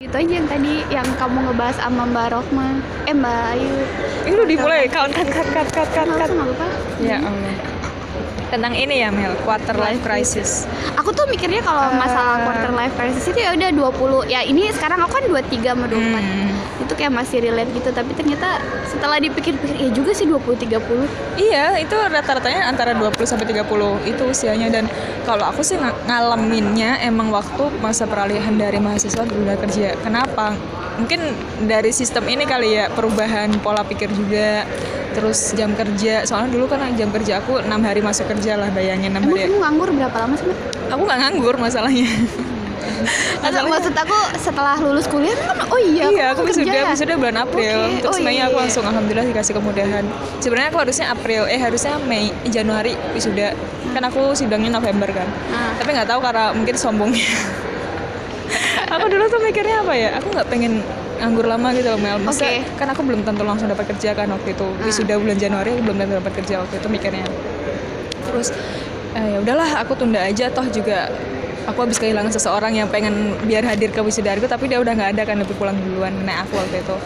Itu aja yang tadi yang kamu ngebahas sama Mbak Rokma, eh Mbak Ayu. Ini udah dimulai, cut, cut, Nggak cut. usah, nggak apa-apa. Ya Allah. Tentang ini ya Mel, quarter life crisis. Aku tuh mikirnya kalau Eh. masalah quarter life crisis itu ya udah 20. Ya ini sekarang aku kan 23 sama 24. Hmm. Itu kayak masih relate gitu, tapi ternyata setelah dipikir-pikir ya juga sih 20 30. Iya, itu rata-ratanya antara 20 sampai 30 itu usianya dan kalau aku sih ng- ngalaminnya emang waktu masa peralihan dari mahasiswa ke dunia kerja. Kenapa? Mungkin dari sistem ini kali ya perubahan pola pikir juga terus jam kerja soalnya dulu kan jam kerja aku enam hari masuk kerja lah bayangin enam hari kamu nganggur berapa lama sih? Aku nggak nganggur masalahnya Maksud, maksud aku setelah lulus kuliah kan oh iya, iya aku wisuda wisuda bulan April. Oke. terus Oh, Mei iya, aku langsung alhamdulillah dikasih kemudahan. Sebenarnya aku harusnya April eh harusnya Mei Januari wisuda. Kan aku sidangnya November kan. Ah. tapi nggak tahu karena mungkin sombongnya. Aku dulu tuh mikirnya apa ya? Aku nggak pengen nganggur lama gitu loh Mel. Masa- Oke. kan aku belum tentu langsung dapat kerja kan waktu itu. Ah. wisuda bulan Januari aku belum tentu dapat kerja waktu itu mikirnya. Terus eh, ya udahlah aku tunda aja. Toh juga aku habis kehilangan seseorang yang pengen biar hadir ke wisuda aku tapi dia udah nggak ada kan lebih pulang duluan nenek aku waktu itu.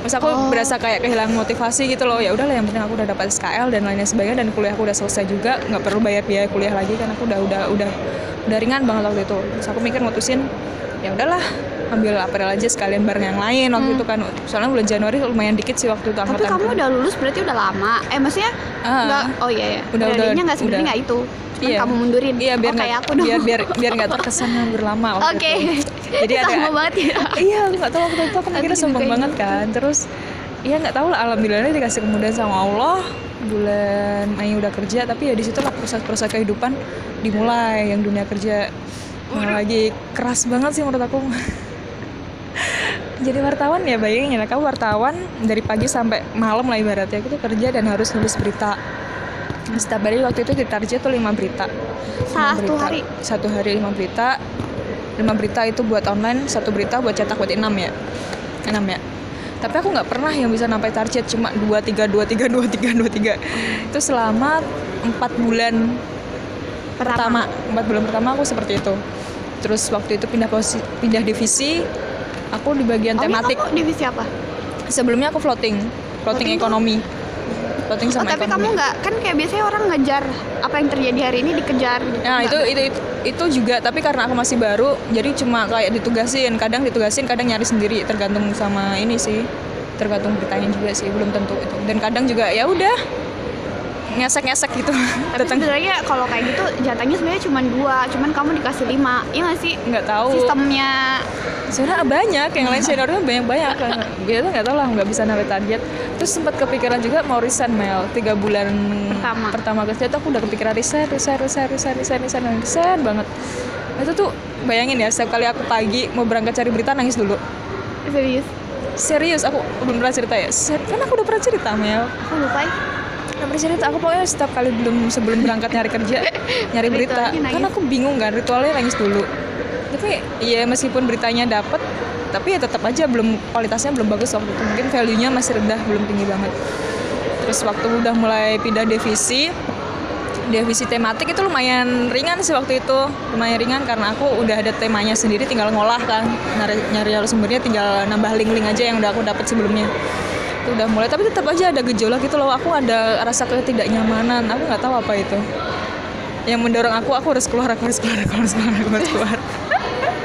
Terus aku Oh. berasa kayak kehilangan motivasi gitu loh. Ya udahlah yang penting aku udah dapat SKL dan lainnya sebagainya dan kuliah aku udah selesai juga. Nggak perlu bayar biaya kuliah lagi kan aku udah udah udah udah ringan banget waktu itu. Terus aku mikir mutusin ya udahlah ambil April aja sekalian bareng yang lain waktu itu kan soalnya bulan Januari lumayan dikit sih waktu itu Hmm. Tapi angkatan kamu udah lulus berarti udah lama. Eh maksudnya Ah. enggak oh iya ya. Udah, udah, nggak sebenarnya nggak itu. Cuman Iya. kamu mundurin. Iya biar oh, kayak aku dong. biar biar biar nggak terkesan nganggur lama Oke. itu. Jadi ada Sama banget ya. iya nggak tahu waktu itu aku mikirnya sombong banget gitu. kan terus iya nggak tahu lah alhamdulillah dikasih kemudahan sama Allah bulan Mei udah kerja tapi ya di situ lah proses-proses kehidupan dimulai yang dunia kerja lagi keras banget sih menurut aku jadi wartawan ya bayangin ya kamu wartawan dari pagi sampai malam lah ibaratnya. Aku tuh kerja dan harus nulis berita. Setiap hari waktu itu di target tuh lima berita. Satu berita. hari? satu hari lima berita. Lima berita itu buat online satu berita buat cetak buat enam ya. Enam ya. Tapi aku nggak pernah yang bisa sampai target cuma dua tiga dua tiga dua tiga dua tiga. Itu selama empat bulan pertama. Empat bulan pertama aku seperti itu. Terus waktu itu pindah posisi pindah divisi aku di bagian Oh, ini tematik. kamu divisi apa? sebelumnya aku floating. Floating Floating ekonomi. Floating Oh, sama tapi ekonomi. kamu nggak kan kayak biasanya orang ngejar apa yang terjadi hari ini dikejar gitu. Nah itu, itu itu itu juga tapi karena aku masih baru jadi cuma kayak ditugasin. Kadang ditugasin kadang nyari sendiri. Tergantung sama ini sih. Tergantung beritanya juga sih belum tentu itu. Dan kadang juga ya udah ngesek-ngesek gitu. Tapi datang sebenarnya kalau kayak gitu jatahnya sebenarnya cuma dua, cuman kamu dikasih lima, iya nggak sih? nggak tahu. Sistemnya. Sebenarnya banyak yang lain seniornya banyak banyak biasa nggak tahu lah nggak bisa narik target. Terus sempat kepikiran juga mau resign Mel. Tiga bulan Pertama. pertama kerja tuh aku udah kepikiran resign resign resign resign resign resign resign, resign banget. Itu tuh bayangin ya setiap kali aku pagi mau berangkat cari berita nangis dulu. Serius. serius aku belum pernah cerita ya. Kan aku udah pernah cerita Mel. Aku lupa ya. Udah pernah cerita aku pokoknya setiap kali belum sebelum berangkat nyari kerja nyari berita. Kan nangis. aku bingung kan ritualnya nangis dulu. Tapi ya meskipun beritanya dapet tapi ya tetap aja belum kualitasnya belum bagus waktu itu. Mungkin value nya masih rendah belum tinggi banget. Terus waktu udah mulai pindah divisi divisi tematik itu lumayan ringan sih waktu itu. Lumayan ringan karena aku udah ada temanya sendiri tinggal ngolah kan. Nyari nyari sumbernya tinggal nambah link-link aja yang udah aku dapat sebelumnya itu udah mulai tapi tetap aja ada gejolak gitu loh aku ada rasa ketidaknyamanan aku nggak tahu apa itu yang mendorong aku aku harus keluar aku harus keluar aku harus keluar aku harus keluar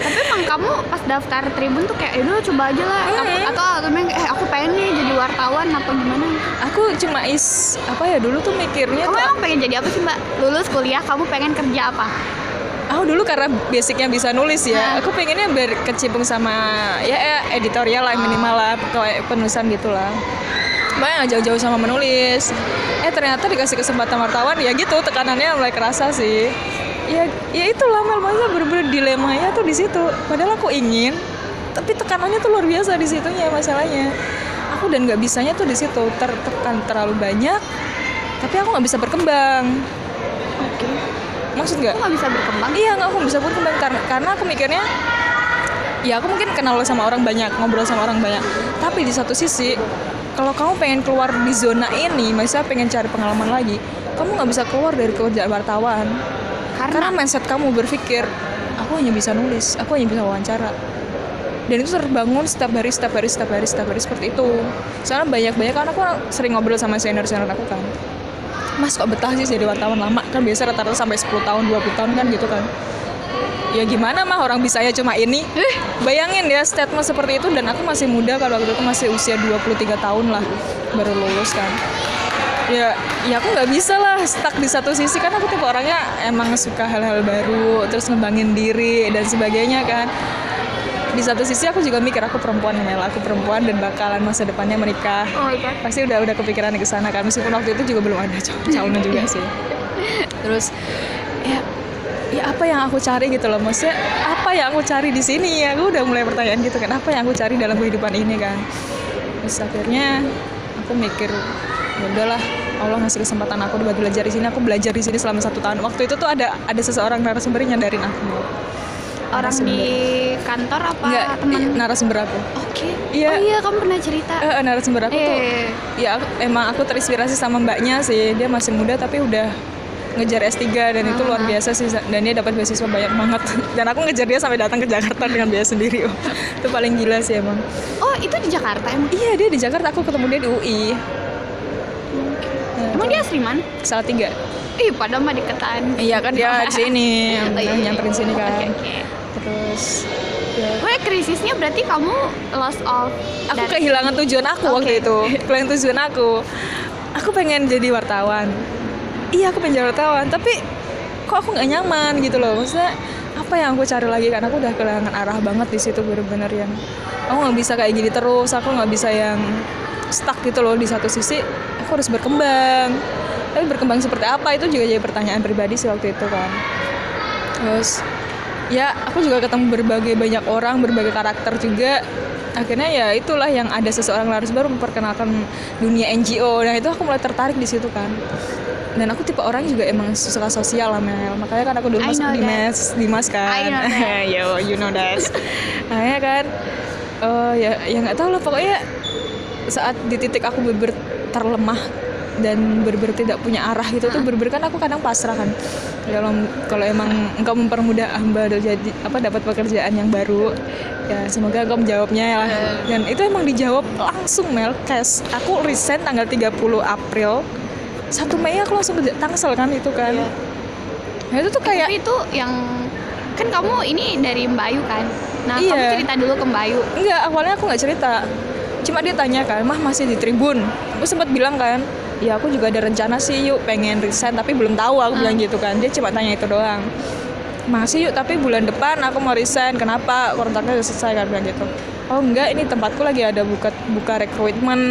Tapi emang kamu pas daftar Tribun tuh kayak, "Aduh, coba aja lah." Hmm. Atau atau memang eh aku pengen nih jadi wartawan apa gimana? aku cuma is apa ya dulu tuh mikirnya Kamu tuh emang pengen jadi apa sih, Mbak? Lulus kuliah, kamu pengen kerja apa? Aku dulu karena basicnya bisa nulis Nah. ya aku pengennya berkecimpung sama ya, ya editorial lah minimal lah kayak penulisan gitulah banyak jauh-jauh sama menulis. Eh ternyata dikasih kesempatan wartawan ya gitu tekanannya mulai kerasa sih. Ya ya itulah Mel. Maksudnya bener-bener dilemanya tuh di situ. Padahal aku ingin tapi tekanannya tuh luar biasa di situnya masalahnya. Aku dan nggak bisanya tuh di situ tertekan terlalu banyak tapi aku nggak bisa berkembang. Maksud nggak? Aku nggak bisa berkembang. Iya nggak aku bisa berkembang karena karena aku mikirnya ya aku mungkin kenal sama orang banyak ngobrol sama orang banyak. Tapi di satu sisi kalau kamu pengen keluar di zona ini misalnya pengen cari pengalaman lagi kamu nggak bisa keluar dari kerjaan wartawan. Karena Karena mindset kamu berpikir aku hanya bisa nulis aku hanya bisa wawancara. Dan itu terbangun setiap hari setiap hari setiap hari setiap hari seperti itu. Soalnya banyak banyak kan aku sering ngobrol sama senior senior aku kan mas kok betah sih jadi wartawan lama? Kan biasa rata-rata sampai 10 tahun 20 tahun kan gitu kan. Ya gimana mah orang bisa ya cuma ini. Bayangin ya statement seperti itu dan aku masih muda kalau waktu itu masih usia 23 tahun lah baru lulus kan. Ya ya aku nggak bisa lah stuck di satu sisi kan aku tipe orangnya emang suka hal-hal baru terus ngembangin diri dan sebagainya kan di satu sisi aku juga mikir aku perempuan Mel aku perempuan dan bakalan masa depannya menikah. Oh my God. pasti udah udah kepikiran ke sana kan meskipun waktu itu juga belum ada cal- calonnya juga sih. Terus ya ya apa yang aku cari gitu loh maksudnya apa yang aku cari di sini? Ya aku udah mulai pertanyaan gitu kan apa yang aku cari dalam kehidupan ini kan? Terus akhirnya aku mikir ya udahlah Allah ngasih kesempatan aku buat belajar di sini aku belajar di sini selama satu tahun. Waktu itu tuh ada ada seseorang narasumber yang nyadarin aku Orang di kantor apa Enggak, teman? narasumber aku Oke. Iya. Oh iya, kamu pernah cerita. Eh, eh, narasumber aku tuh Eh, ya aku, emang aku terinspirasi sama mbaknya sih dia masih muda tapi udah ngejar S3 dan itu luar Ah. biasa sih dan dia dapat beasiswa banyak banget dan aku ngejar dia sampai datang ke Jakarta dengan biaya sendiri itu paling gila sih emang oh itu di Jakarta emang? iya dia di Jakarta aku ketemu dia di UI Nah, Emang dia asli mana? salah tiga Ih, padahal mah deketan. iya kan dia di sini Oh, iya, iya. nyamperin sini kan Oke, oke. Terus ya, Gue krisisnya berarti kamu lost of aku dan- kehilangan tujuan aku waktu Oke. itu. Kehilangan tujuan aku. Aku pengen jadi wartawan. Iya aku pengen jadi wartawan tapi kok aku nggak nyaman gitu loh. Maksudnya apa yang aku cari lagi? Karena aku udah kehilangan arah banget di situ bener-bener yang aku nggak bisa kayak gini terus. Aku nggak bisa yang stuck gitu loh di satu sisi. Aku harus berkembang. Tapi berkembang seperti apa itu juga jadi pertanyaan pribadi sih waktu itu kan. Terus ya aku juga ketemu berbagai banyak orang berbagai karakter juga. Akhirnya ya itulah yang ada seseorang laris baru memperkenalkan dunia NGO nah itu aku mulai tertarik di situ kan. Dan aku tipe orang juga emang suka sosial lah Mel. Makanya kan aku dulu I masuk di mes di mas kan. I know that. yo you know that. Akhirnya kan eh ya ya nggak tahu lah. Pokoknya saat di titik aku beber terlemah dan berber tidak punya arah gitu tuh berber kan aku kadang pasrah kan kalau kalau emang engkau mempermudah hamba jadi apa dapat pekerjaan yang baru ya semoga engkau menjawabnya ya dan itu emang dijawab langsung Mel cash aku resign tanggal 30 April 1 Mei aku langsung kerja tangsel kan itu kan Iya. nah, itu tuh kayak Tapi itu yang kan kamu ini dari Mbak Ayu kan. Nah, kamu Iya. cerita dulu ke Mbak Ayu. Enggak, awalnya aku nggak cerita. Cuma dia tanya kan, mah masih di Tribun. Aku sempat bilang kan, ya aku juga ada rencana sih yuk pengen resign tapi belum tahu aku bilang gitu kan. Dia cuma tanya itu doang. Masih yuk tapi bulan depan aku mau resign. Kenapa? Kontraknya udah selesai kan bilang gitu. Oh enggak, ini tempatku lagi ada buka buka rekrutmen.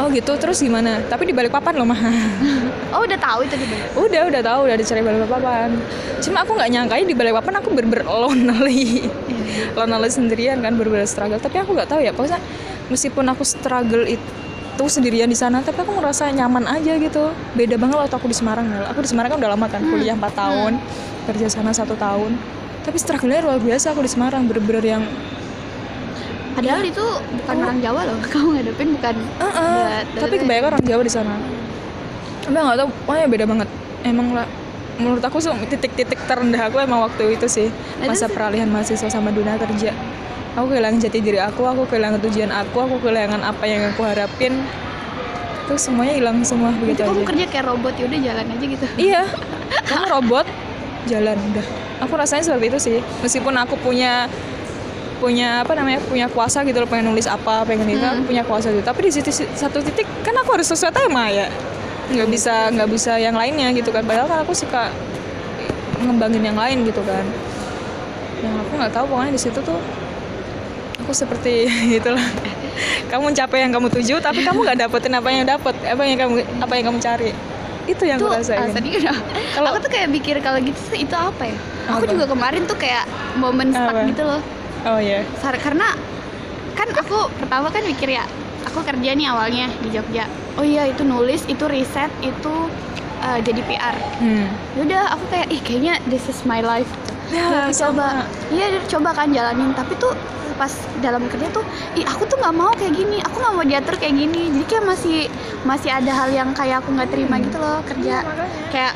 Oh gitu, terus gimana? Tapi di balik papan loh mah. Oh, udah tahu itu di balik. udah udah tahu udah dicari balik papan cuma aku nggak nyangkain di balik papan aku berber lonely lonely sendirian kan berber struggle tapi aku nggak tahu ya pokoknya meskipun aku struggle itu sendirian di sana tapi aku ngerasa nyaman aja gitu beda banget waktu aku di Semarang aku di Semarang kan udah lama kan kuliah 4 tahun kerja sana satu tahun tapi struggle-nya luar biasa aku di Semarang bener-bener yang Padahal itu bukan orang Jawa loh. Kamu ngadepin bukan eh, Da- tapi kebanyakan orang Jawa di sana. Tapi nggak tahu, pokoknya beda banget. Emang lah, menurut aku titik-titik terendah aku emang waktu itu sih Nah, masa peralihan mahasiswa sama dunia kerja. Aku kehilangan jati diri aku, aku kehilangan tujuan aku, aku kehilangan apa yang aku harapin. Terus semuanya hilang semua Itu begitu kamu aja. kerja kayak robot ya udah jalan aja gitu. Iya, kamu robot jalan udah. Aku rasanya seperti itu sih. Meskipun aku punya punya apa namanya punya kuasa gitu loh pengen nulis apa pengen itu aku punya kuasa gitu tapi di situ satu titik kan aku harus sesuai tema ya nggak bisa nggak bisa yang lainnya gitu kan padahal kan aku suka ngembangin yang lain gitu kan yang aku nggak tahu pokoknya di situ tuh aku seperti itulah. Kamu mencapai yang kamu tuju tapi kamu nggak dapetin apa yang dapat apa yang kamu apa yang kamu cari. Itu yang itu aku rasain. udah. Kalau- aku tuh kayak mikir kalau gitu tuh itu apa ya? Aku Apa? juga kemarin tuh kayak momen stuck Apa? gitu loh. Oh ya Sar- karena kan aku pertama kan mikir ya aku kerja nih awalnya di Jogja. Oh iya itu nulis itu riset itu uh, jadi PR hmm. Yaudah aku kayak ih kayaknya this is my life Ya, Ya, coba. iya coba kan jalanin. Tapi tuh pas dalam kerja tuh ih aku tuh nggak mau kayak gini. Aku nggak mau diatur kayak gini. Jadi kayak masih masih ada hal yang kayak aku nggak terima gitu loh kerja. Kayak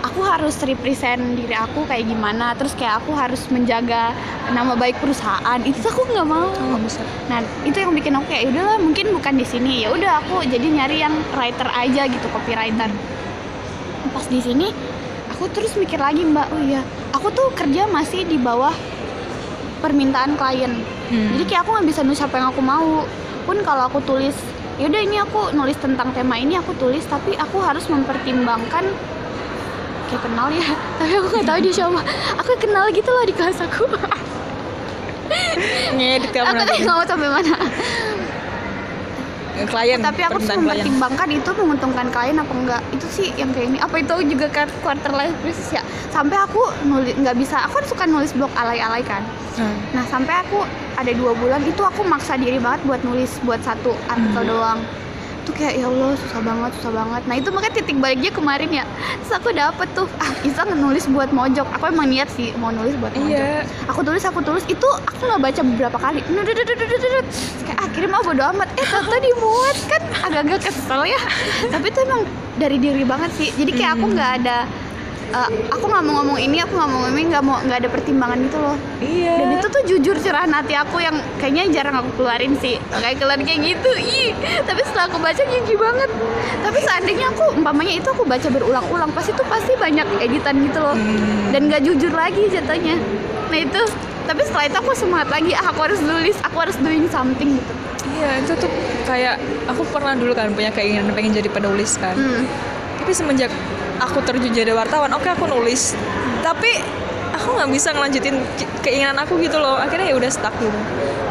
aku harus represent diri aku kayak gimana. Terus kayak aku harus menjaga nama baik perusahaan. Itu aku nggak mau. Oh, bisa. nah itu yang bikin aku kayak udahlah mungkin bukan di sini. Ya udah aku jadi nyari yang writer aja gitu copywriter. Pas di sini aku terus mikir lagi mbak. Oh iya aku tuh kerja masih di bawah permintaan klien. Hmm. jadi kayak aku nggak bisa nulis apa yang aku mau. Pun kalau aku tulis yaudah ini aku nulis tentang tema ini aku tulis tapi aku harus mempertimbangkan. Kayak kenal ya. Tapi aku nggak tahu dia siapa. Aku kenal gitu loh di kelas aku. Ngedit kamu aku nggak mau sampai mana klien. Tapi aku tuh klien. mempertimbangkan itu menguntungkan klien apa enggak? Itu sih yang kayak ini. Apa itu juga kan quarter life crisis ya? Sampai aku nulis nggak bisa. Aku kan suka nulis blog alay-alay kan. Hmm. nah sampai aku ada dua bulan itu aku maksa diri banget buat nulis buat satu artikel Hmm. doang tuh kayak ya Allah susah banget susah banget. Nah itu makanya titik baliknya kemarin ya. Terus aku dapet tuh ah bisa nulis buat mojok. Aku emang niat sih mau nulis buat mojok. Iya. aku tulis aku tulis. Itu aku nggak baca beberapa kali. Kayak ah, akhirnya mau bodo amat. Eh tante dimuat kan. Agak-agak kesel ya. Tapi itu emang dari diri banget sih. Jadi kayak aku hmm. nggak ada eh, aku nggak mau ngomong ini aku nggak mau ngomong ini nggak mau nggak ada pertimbangan gitu loh. Iya. Dan itu tuh jujur cerahan hati aku yang kayaknya jarang aku keluarin sih. Kayak keluar kayak gitu ih. Tapi setelah aku baca jijik banget. Tapi seandainya aku umpamanya itu aku baca berulang-ulang pasti itu pasti banyak editan gitu loh. Hmm. dan gak jujur lagi jatuhnya. Nah itu tapi setelah itu aku semangat lagi. Ah, aku harus nulis aku harus doing something gitu. Iya itu tuh kayak aku pernah dulu kan punya keinginan pengen jadi penulis kan. Hmm. tapi semenjak aku terjun jadi wartawan oke aku nulis. Tapi aku nggak bisa ngelanjutin ke- keinginan aku gitu loh. Akhirnya ya udah stuck gitu.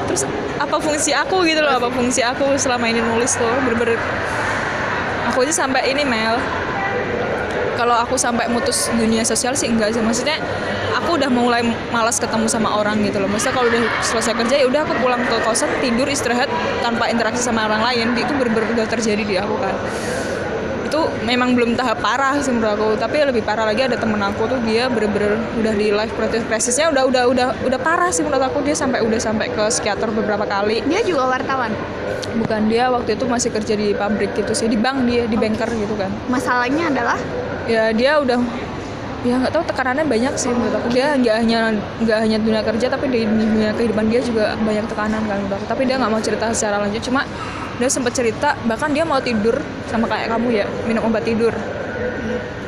Terus apa fungsi aku gitu loh apa fungsi aku selama ini nulis loh bener-bener. Aku aja sampai ini Mel. Kalau aku sampai mutus dunia sosial sih enggak sih. Maksudnya aku udah mulai malas ketemu sama orang gitu loh. Maksudnya kalau udah selesai kerja ya udah aku pulang ke kosan tidur istirahat tanpa interaksi sama orang lain. Itu bener-bener udah terjadi di aku kan itu memang belum tahap parah sih menurut aku. Tapi lebih parah lagi ada temen aku tuh dia bener-bener udah di life krisisnya udah udah udah udah parah sih menurut aku. Dia sampai udah sampai ke psikiater beberapa kali. Dia juga wartawan? Bukan dia waktu itu masih kerja di pabrik gitu sih di bank dia di banker gitu kan. Masalahnya adalah? Ya dia udah ya nggak tahu tekanannya banyak sih menurut aku. Dia nggak hanya nggak hanya dunia kerja tapi di dunia kehidupan dia juga banyak tekanan kan menurut aku. Tapi dia nggak mau cerita secara lanjut. Cuma dia sempat cerita bahkan dia mau tidur sama kayak kamu ya minum obat tidur.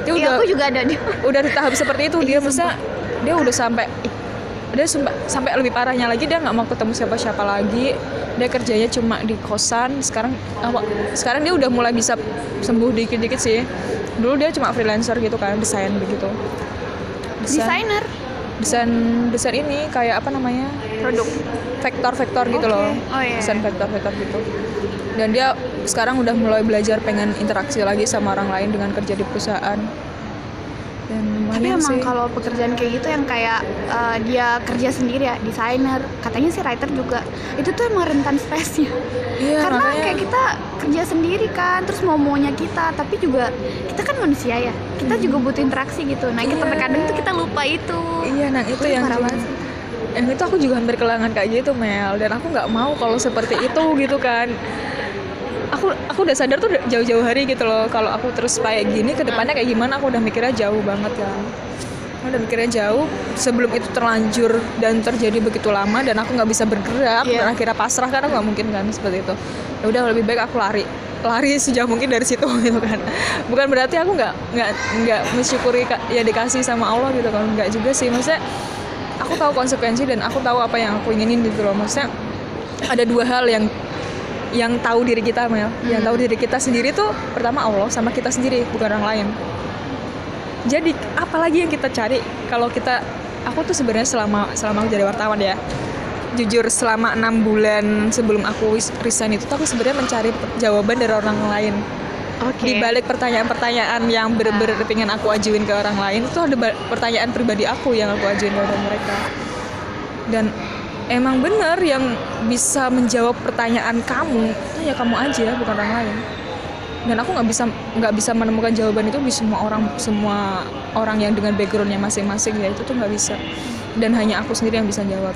Dia Iya, udah aku juga ada. dia udah di tahap seperti itu. Dia bisa dia udah sampai dia sampai sampai lebih parahnya lagi dia nggak mau ketemu siapa-siapa lagi. Dia kerjanya cuma di kosan. Sekarang apa sekarang dia udah mulai bisa sembuh dikit-dikit sih. Dulu dia cuma freelancer gitu kan desain begitu. Desainer desain desain ini kayak apa namanya? Produk. Vektor-vektor gitu Oke. loh Oh, iya. desain vektor-vektor gitu. Dan dia sekarang udah mulai belajar pengen interaksi lagi sama orang lain dengan kerja di perusahaan tapi lumayan emang sih. kalau pekerjaan kayak gitu yang kayak eh, dia kerja sendiri ya desainer. Katanya sih writer juga. Itu tuh emang rentan stresnya. Iya, karena makanya- kayak kita kerja sendiri kan terus mau maunya kita. Tapi juga kita kan manusia ya. Kita juga butuh interaksi gitu. Nah kita Iya. terkadang tuh kita lupa itu. Iya, nah itu yang banget sih. yang itu aku juga hampir kehilangan kayak gitu Mel. Dan aku nggak mau kalau seperti itu gitu kan aku aku udah sadar tuh jauh-jauh hari gitu loh. Kalau aku terus kayak gini ke depannya kayak gimana aku udah mikirnya jauh banget kan. Aku udah mikirnya jauh sebelum itu terlanjur dan terjadi begitu lama dan aku nggak bisa bergerak Iya. dan akhirnya pasrah aku nggak mungkin kan seperti itu. Ya udah lebih baik aku lari. Lari sejauh mungkin dari situ gitu kan. Bukan berarti aku nggak nggak nggak mensyukuri ya dikasih sama Allah gitu kan. Nggak juga sih maksudnya aku tahu konsekuensi dan aku tahu apa yang aku inginin gitu loh. Maksudnya ada dua hal yang yang tahu diri kita Mel. Yang Hmm. tahu diri kita sendiri tuh pertama Allah sama kita sendiri bukan orang lain. Jadi apalagi yang kita cari kalau kita aku tuh sebenarnya selama selama aku jadi wartawan ya jujur selama enam bulan sebelum aku resign itu tuh aku sebenarnya mencari jawaban dari orang lain. Oke. Di balik pertanyaan-pertanyaan yang bener-bener pengen aku ajuin ke orang lain itu ada pertanyaan pribadi aku yang aku ajuin kepada mereka. Dan emang bener yang bisa menjawab pertanyaan kamu? Itu ya kamu aja bukan orang lain. Dan aku nggak bisa nggak bisa menemukan jawaban itu di semua orang semua orang yang dengan backgroundnya masing-masing ya. Itu tuh nggak bisa. Dan hanya aku sendiri yang bisa jawab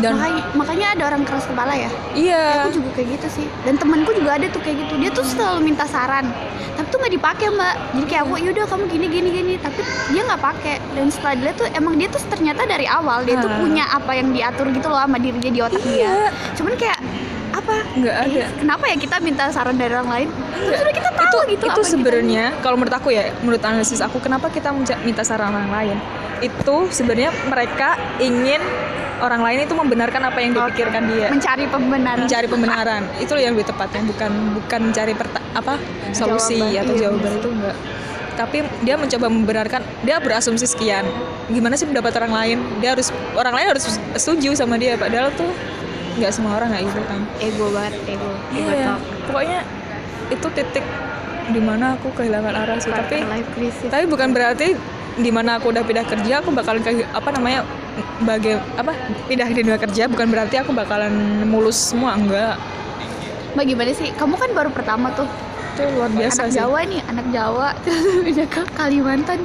Dan makanya, makanya ada orang keras kepala ya? Iya, aku juga kayak gitu sih. Dan temanku juga ada tuh kayak gitu. Dia tuh selalu minta saran. Tapi tuh nggak dipakai mbak. Jadi kayak aku yaudah kamu gini gini gini. Tapi dia nggak pakai. Dan setelah dia tuh emang dia tuh ternyata dari awal dia tuh punya apa yang diatur gitu loh sama diri dia di otak dia. Iya, cuman kayak apa? Nggak eh, ada. kenapa ya kita minta saran dari orang lain? Terus udah kita tahu itu gitu itu sebenarnya kalau menurut aku ya menurut analisis aku kenapa kita minta saran orang lain? Itu sebenarnya mereka ingin orang lain itu membenarkan apa yang dipikirkan dia. Mencari pembenaran. Mencari pembenaran. Itu yang lebih tepatnya bukan bukan mencari perta- apa solusi Jawaban, atau iya, jawaban itu enggak. Tapi dia mencoba membenarkan dia berasumsi sekian. Gimana sih pendapat orang lain? Dia harus orang lain harus setuju sama dia. Padahal tuh nggak semua orang nggak gitu kan. Ego banget ego ego iya talk. pokoknya itu titik di mana aku kehilangan arah sih. Tapi tapi bukan berarti di mana aku udah pindah kerja aku bakalan ke apa namanya bagai apa pindah di dunia kerja bukan berarti aku bakalan mulus semua enggak. Mbak gimana sih? Kamu kan baru pertama tuh. Itu luar biasa anak sih. Jawa nih anak Jawa. Udah ke Kalimantan.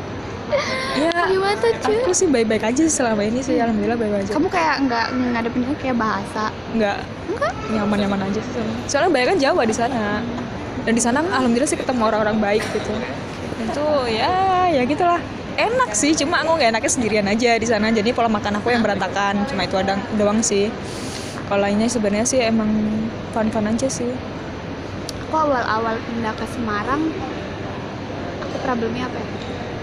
Ya Kalimantan cuy. aku sih baik-baik aja selama ini sih alhamdulillah baik-baik aja. Kamu kayak nggak ngadepin kayak bahasa? Enggak enggak? Nyaman-nyaman aja sih. Soalnya. soalnya banyak kan Jawa di sana. Dan di sana alhamdulillah sih ketemu orang-orang baik gitu. Itu ya ya gitulah enak sih cuma aku nggak enaknya sendirian aja di sana. Jadi pola makan aku yang berantakan cuma itu ada doang sih. Kalau lainnya sebenarnya sih emang fun-fun aja sih. Aku awal-awal pindah ke Semarang aku problemnya apa ya?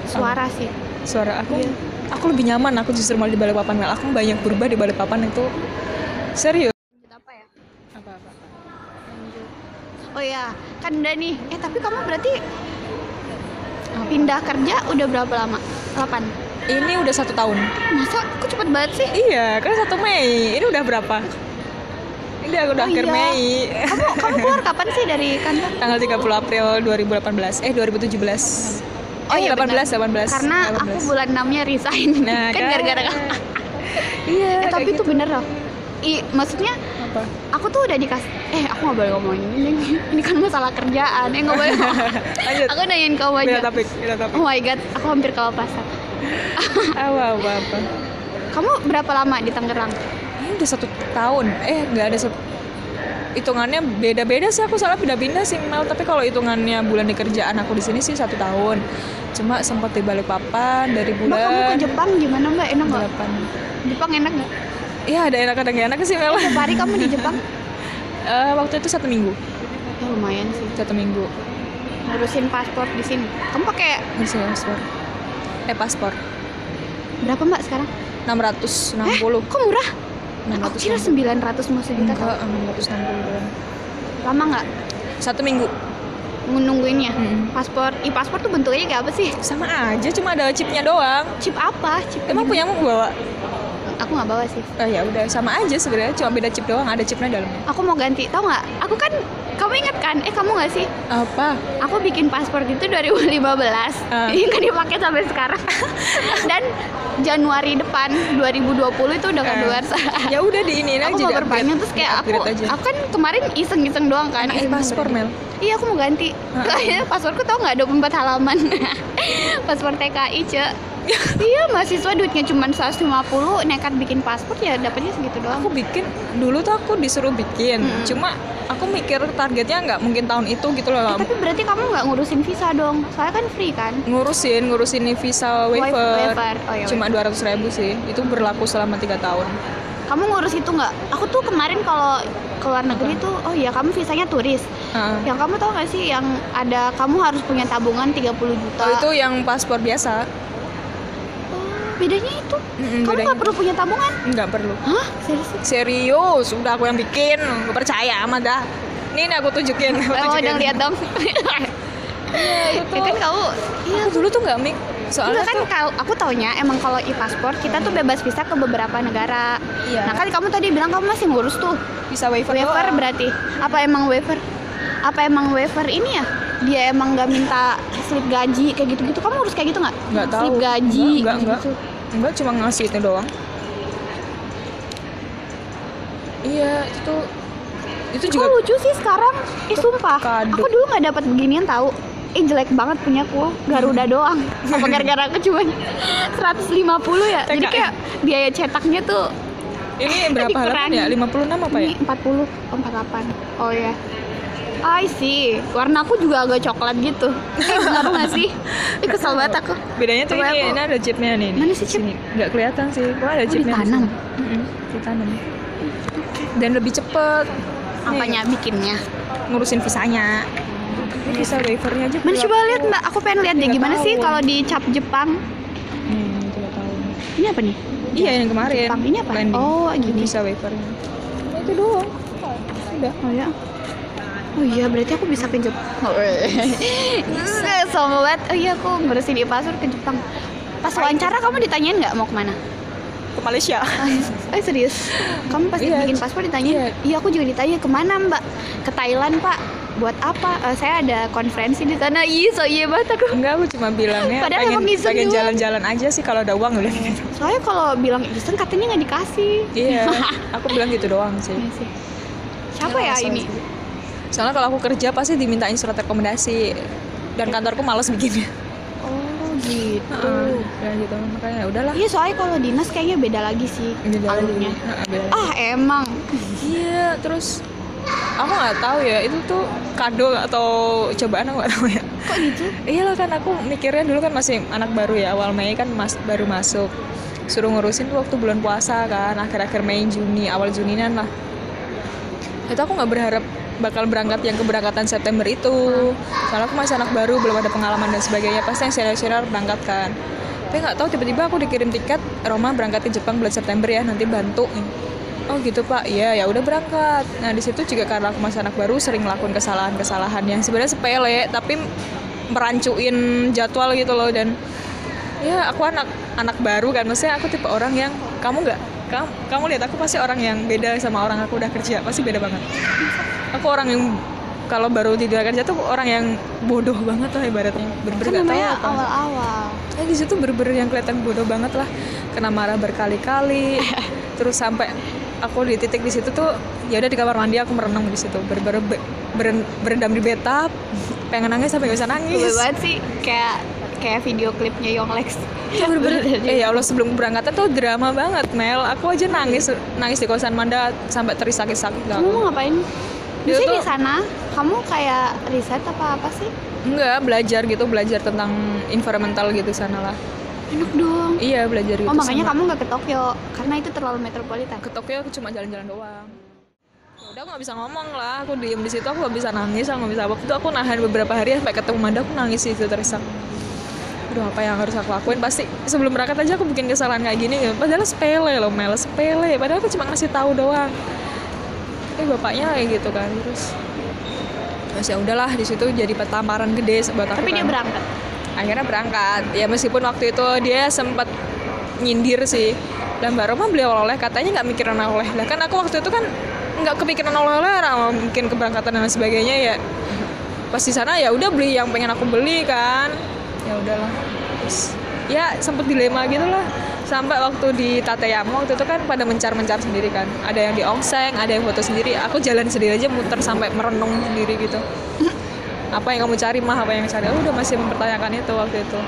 Suara sih. Suara aku? Iya. aku lebih nyaman aku justru malah di Balikpapan. Mel. aku banyak berubah di Balikpapan itu serius. Apa ya? Oh ya kan udah nih. Eh tapi kamu berarti pindah kerja udah berapa lama? 8 ini udah satu tahun. Masa? Aku cepet banget sih? Iya kan satu Mei. Ini udah berapa? Ini udah, udah Oh akhir iya. Mei. Kamu kamu keluar kapan sih dari kantor? Tanggal 30 April 2018 eh 2017 Oh eh, iya, 18 benar. 18 karena aku 18. bulan 6 nya resign. Nah, kan kan. gara-gara iya eh, tapi itu gitu. bener loh I, maksudnya apa? aku tuh udah dikasih eh aku nggak boleh ngomongin ini ini kan masalah kerjaan eh nggak boleh lanjut. Aku nanyain kamu aja topik beda topik. Oh my god aku hampir ke pasar apa apa apa? Kamu berapa lama di Tangerang? Ini udah satu tahun. Eh nggak ada satu hitungannya beda-beda sih aku salah pindah-pindah sih Mel. Tapi kalau hitungannya bulan di kerjaan aku di sini sih satu tahun. Cuma sempat di Balikpapan dari mbak kamu ke bulan Jepang gimana mbak? Enak nggak? Jepang enak nggak Iya ada enak ada enak sih Mel. Setiap hari kamu di Jepang? Eh, waktu itu satu minggu. Ya lumayan sih. Satu minggu. Ngurusin paspor di sini. Kamu pakai Masih paspor. Eh paspor. Berapa mbak sekarang? 660 kok murah? Aku kira 900 mau sejuta enggak 660 doang lama nggak? Satu minggu. Nungguinnya? Mm-mm. paspor i paspor tuh bentuknya kayak apa sih? Sama aja cuma ada chipnya doang. Chip apa? Chip emang punya mau bawa aku nggak bawa sih. Oh ya udah sama aja sebenarnya. Cuma beda chip doang ada chipnya dalamnya. Aku mau ganti tau nggak? Aku kan kamu ingat kan? Eh kamu nggak sih? Apa? Aku bikin paspor itu 2015 Ah. ini nggak dipakai sampai sekarang. Dan Januari depan 2020 itu udah Ah. keluar. Ya udah di ini aku aja mau di perpanjang terus kayak aku aja. aku kan kemarin iseng-iseng doang kan. Iseng-iseng paspor. Mel. iya aku mau ganti. Ah. Kayaknya pasporku tau nggak? 24 halaman. Paspor TKI cek iya mahasiswa duitnya cuma 150 nekat bikin paspor ya dapatnya segitu doang. Aku bikin dulu tuh aku disuruh bikin. Mm-mm. cuma aku mikir targetnya nggak mungkin tahun itu gitu loh. Eh, tapi berarti kamu nggak ngurusin visa dong? Soalnya kan free kan? Ngurusin ngurusin nih visa Waiver. waiver. Oh, iya, cuma dua ratus ribu sih. Itu berlaku selama tiga tahun. Kamu ngurus itu nggak? Aku tuh kemarin kalau ke luar negeri tuh oh iya kamu visanya turis. Heeh. yang kamu tau gak sih yang ada kamu harus punya tabungan 30 juta? Oh itu yang paspor biasa bedanya itu? Mm-mm, kamu nggak perlu punya tabungan? Nggak perlu. Hah? Serius? Serius udah aku yang bikin. Aku percaya amat dah. Ini nih aku tunjukin. Aku oh tunjukin. dong lihat dong. Iya, itu ya kan kau iya. Aku dulu tuh nggak mik soalnya Enggak kan tuh kalau aku taunya emang kalau e-paspor kita tuh bebas visa ke beberapa negara. Iya. Nah kan kamu tadi bilang kamu masih ngurus tuh. Bisa waiver, waiver doang. berarti. Apa emang waiver? Apa emang waiver ini ya? Dia emang nggak minta slip gaji kayak gitu-gitu. Kamu urus kayak gitu nggak? nggak tahu Slip gaji enggak enggak gitu. enggak cuma ngasih itu doang iya itu itu Kok juga lucu sih sekarang? Ih sumpah, kado. aku dulu nggak dapat beginian tahu. Eh jelek banget punyaku, Garuda doang. Apa gara-gara aku cuma 150 ya? Jadi kayak biaya cetaknya tuh ini berapa halaman ya? Dikurangi. 56 apa ya? Ini 40, oh, 48. Oh ya. I see. Warna aku juga agak coklat gitu. Eh, benar nggak sih? Ih, kesel banget aku. Bedanya tuh Coba ini, aku- ini ada chipnya nih. Mana sih chip? Nggak kelihatan sih. Kok ada Oh, chipnya di ditanam? sini. Mm-mm, ditanam. Dan lebih cepet. Apanya bikinnya? Ngurusin visanya. Ini Visa waivernya aja. Mana coba lihat mbak, aku pengen lihat deh gimana sih tahun. kalau di cap Jepang. Hmm, tiga tahun. Ini apa nih? Iya yang kemarin. Jepang. Ini apa? Landing. Oh, gini. Visa waivernya. Nah, itu doang. Udah. Oh ya. Oh iya, berarti aku bisa ke Jepang. Nggak, sombong banget. Oh iya, aku ngurusin di pasur ke Jepang. Pas wawancara kamu ditanyain nggak mau ke mana? Ke Malaysia. Eh serius? Kamu pas Iya. bikin paspor ditanya? Iya. Iya. aku juga ditanya ke mana mbak? Ke Thailand pak. Buat apa? "Eh, saya ada konferensi di sana. Ih, so iya banget aku. Enggak, aku cuma bilangnya Padahal pengen, pengen jalan-jalan aja sih kalau ada uang udah gitu. Soalnya kalau bilang iseng katanya nggak dikasih. Iya, aku bilang gitu doang sih. Iya. Siapa ya masalah ini? sih. Soalnya kalau aku kerja pasti dimintain surat rekomendasi dan kantorku males bikinnya. Oh gitu. Heeh, ya gitu makanya udahlah. Iya soalnya kalau dinas kayaknya beda lagi sih Beda lagi. alurnya. Lagi. Ah emang. Iya, terus aku nggak tahu ya itu tuh kado atau cobaan aku nggak tahu ya. Kok gitu? Iya lah kan aku mikirnya dulu kan masih anak baru ya awal Mei kan mas baru masuk suruh ngurusin tuh waktu bulan puasa kan akhir-akhir Mei Juni awal Juninan lah itu aku nggak berharap bakal berangkat yang keberangkatan September itu. Soalnya aku masih anak baru belum ada pengalaman dan sebagainya. Pasti yang senior-senior berangkat kan. Tapi nggak tahu tiba-tiba aku dikirim tiket Roma berangkat ke Jepang bulan September ya nanti bantu. Oh gitu pak. Iya ya udah berangkat. Nah di situ juga karena aku masih anak baru sering ngelakuin kesalahan-kesalahan yang sebenarnya sepele tapi merancuin jadwal gitu loh. Dan ya aku anak anak baru kan. Maksudnya aku tipe orang yang kamu nggak? Kamu, kamu lihat aku pasti orang yang beda sama orang aku udah kerja. Pasti beda banget aku orang yang kalau baru dunia kerja tuh orang yang bodoh banget lah ibaratnya nggak tahu apa awal-awal. Ya di situ bener-bener yang kelihatan bodoh banget lah. Kena marah berkali-kali. terus sampai aku di titik di situ tuh ya udah di kamar mandi aku merenung di situ. Bener-bener be- beren- berendam di bathtub. Pengen nangis sampai gak bisa nangis. Gue banget sih kayak kayak video klipnya Yonglex. Bener-bener. Eh ya Allah sebelum keberangkatan tuh drama banget Mel. Aku aja nangis nangis di kosan Manda sampai terisakit-sakit gak Kamu mau ngapain? Tuh- di sana kamu kayak riset apa apa sih? Enggak, belajar gitu, belajar tentang environmental gitu sana lah. Enak dong. Iya, belajar gitu. Oh makanya sama- kamu nggak ke Tokyo karena itu terlalu metropolitan. ke Tokyo aku cuma jalan-jalan doang Ya udah aku nggak bisa ngomong lah aku diem di situ aku nggak bisa nangis aku nggak bisa apa itu aku nahan beberapa hari sampai ketemu Manda aku nangis sih itu terisak aduh apa yang harus aku lakuin pasti sebelum berangkat aja aku bikin kesalahan kayak gini padahal sepele loh Mel sepele padahal aku cuma ngasih tahu doang eh bapaknya kayak gitu kan terus terus ya udahlah di situ jadi tamparan gede buat aku Tapi dia kan. berangkat. akhirnya berangkat. Ya meskipun waktu itu dia sempat nyindir sih. Dan mbak Roma beli oleh-oleh katanya nggak mikirin oleh lah kan aku waktu itu kan nggak kepikiran oleh-oleh mungkin keberangkatan dan sebagainya ya. Pas di sana ya udah beli yang pengen aku beli kan. Ya udahlah terus ya sempet dilema gitu lah sampai waktu di Tateyama waktu itu kan pada mencar-mencar sendiri kan. Ada yang di ongseng ada yang foto sendiri. Aku jalan sendiri aja muter sampai merenung sendiri gitu. Apa yang kamu cari mah apa yang cari. Aku udah masih mempertanyakan itu waktu itu.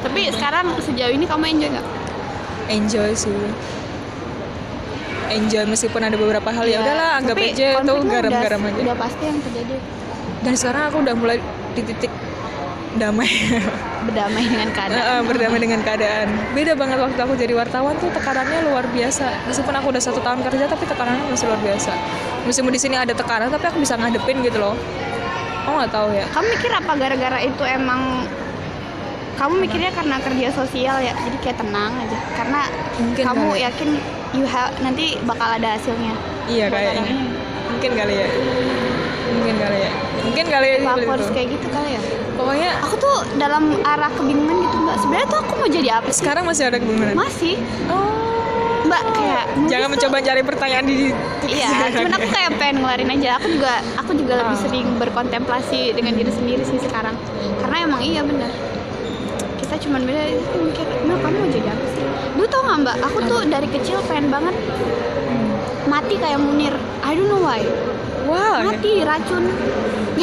Tapi sekarang sejauh ini kamu enjoy nggak? enjoy sih. Enjoy meskipun ada beberapa hal. Ya udahlah anggap Tapi aja itu garam-garam aja. Udah pasti yang terjadi. Dan sekarang aku udah mulai di titik damai berdamai dengan keadaan. berdamai dengan keadaan. Beda banget waktu aku jadi wartawan tuh tekanannya luar biasa. Meskipun aku udah satu tahun kerja tapi tekanannya masih luar biasa. Meskipun di sini ada tekanan tapi aku bisa ngadepin gitu loh. Aku nggak tahu ya. Kamu mikir apa gara-gara itu emang? Kamu mikirnya karena kerja sosial ya, jadi kayak tenang aja. Karena Mungkin kamu kali. yakin you have nanti bakal ada hasilnya. iya kayaknya. mungkin kali ya. Mungkin kali ya. Mungkin kali ya aku harus itu. kayak gitu kali ya? Pokoknya Aku tuh dalam arah kebingungan gitu mbak. Sebenarnya tuh aku mau jadi apa sih? sekarang masih ada kebingungan Masih, oh mbak kayak jangan tuh- mencoba cari pertanyaan di Iya, cuman aku kayak pengen ngeluarin aja. Aku juga aku juga lebih Ah. sering berkontemplasi dengan diri sendiri sih sekarang. Karena emang iya benar. Kita cuman beda itu mikir, "Mbak, kamu mau jadi apa sih?" Dulu tau gak mbak, aku tuh dari kecil pengen banget mati kayak Munir. I don't know why. wah Mati racun.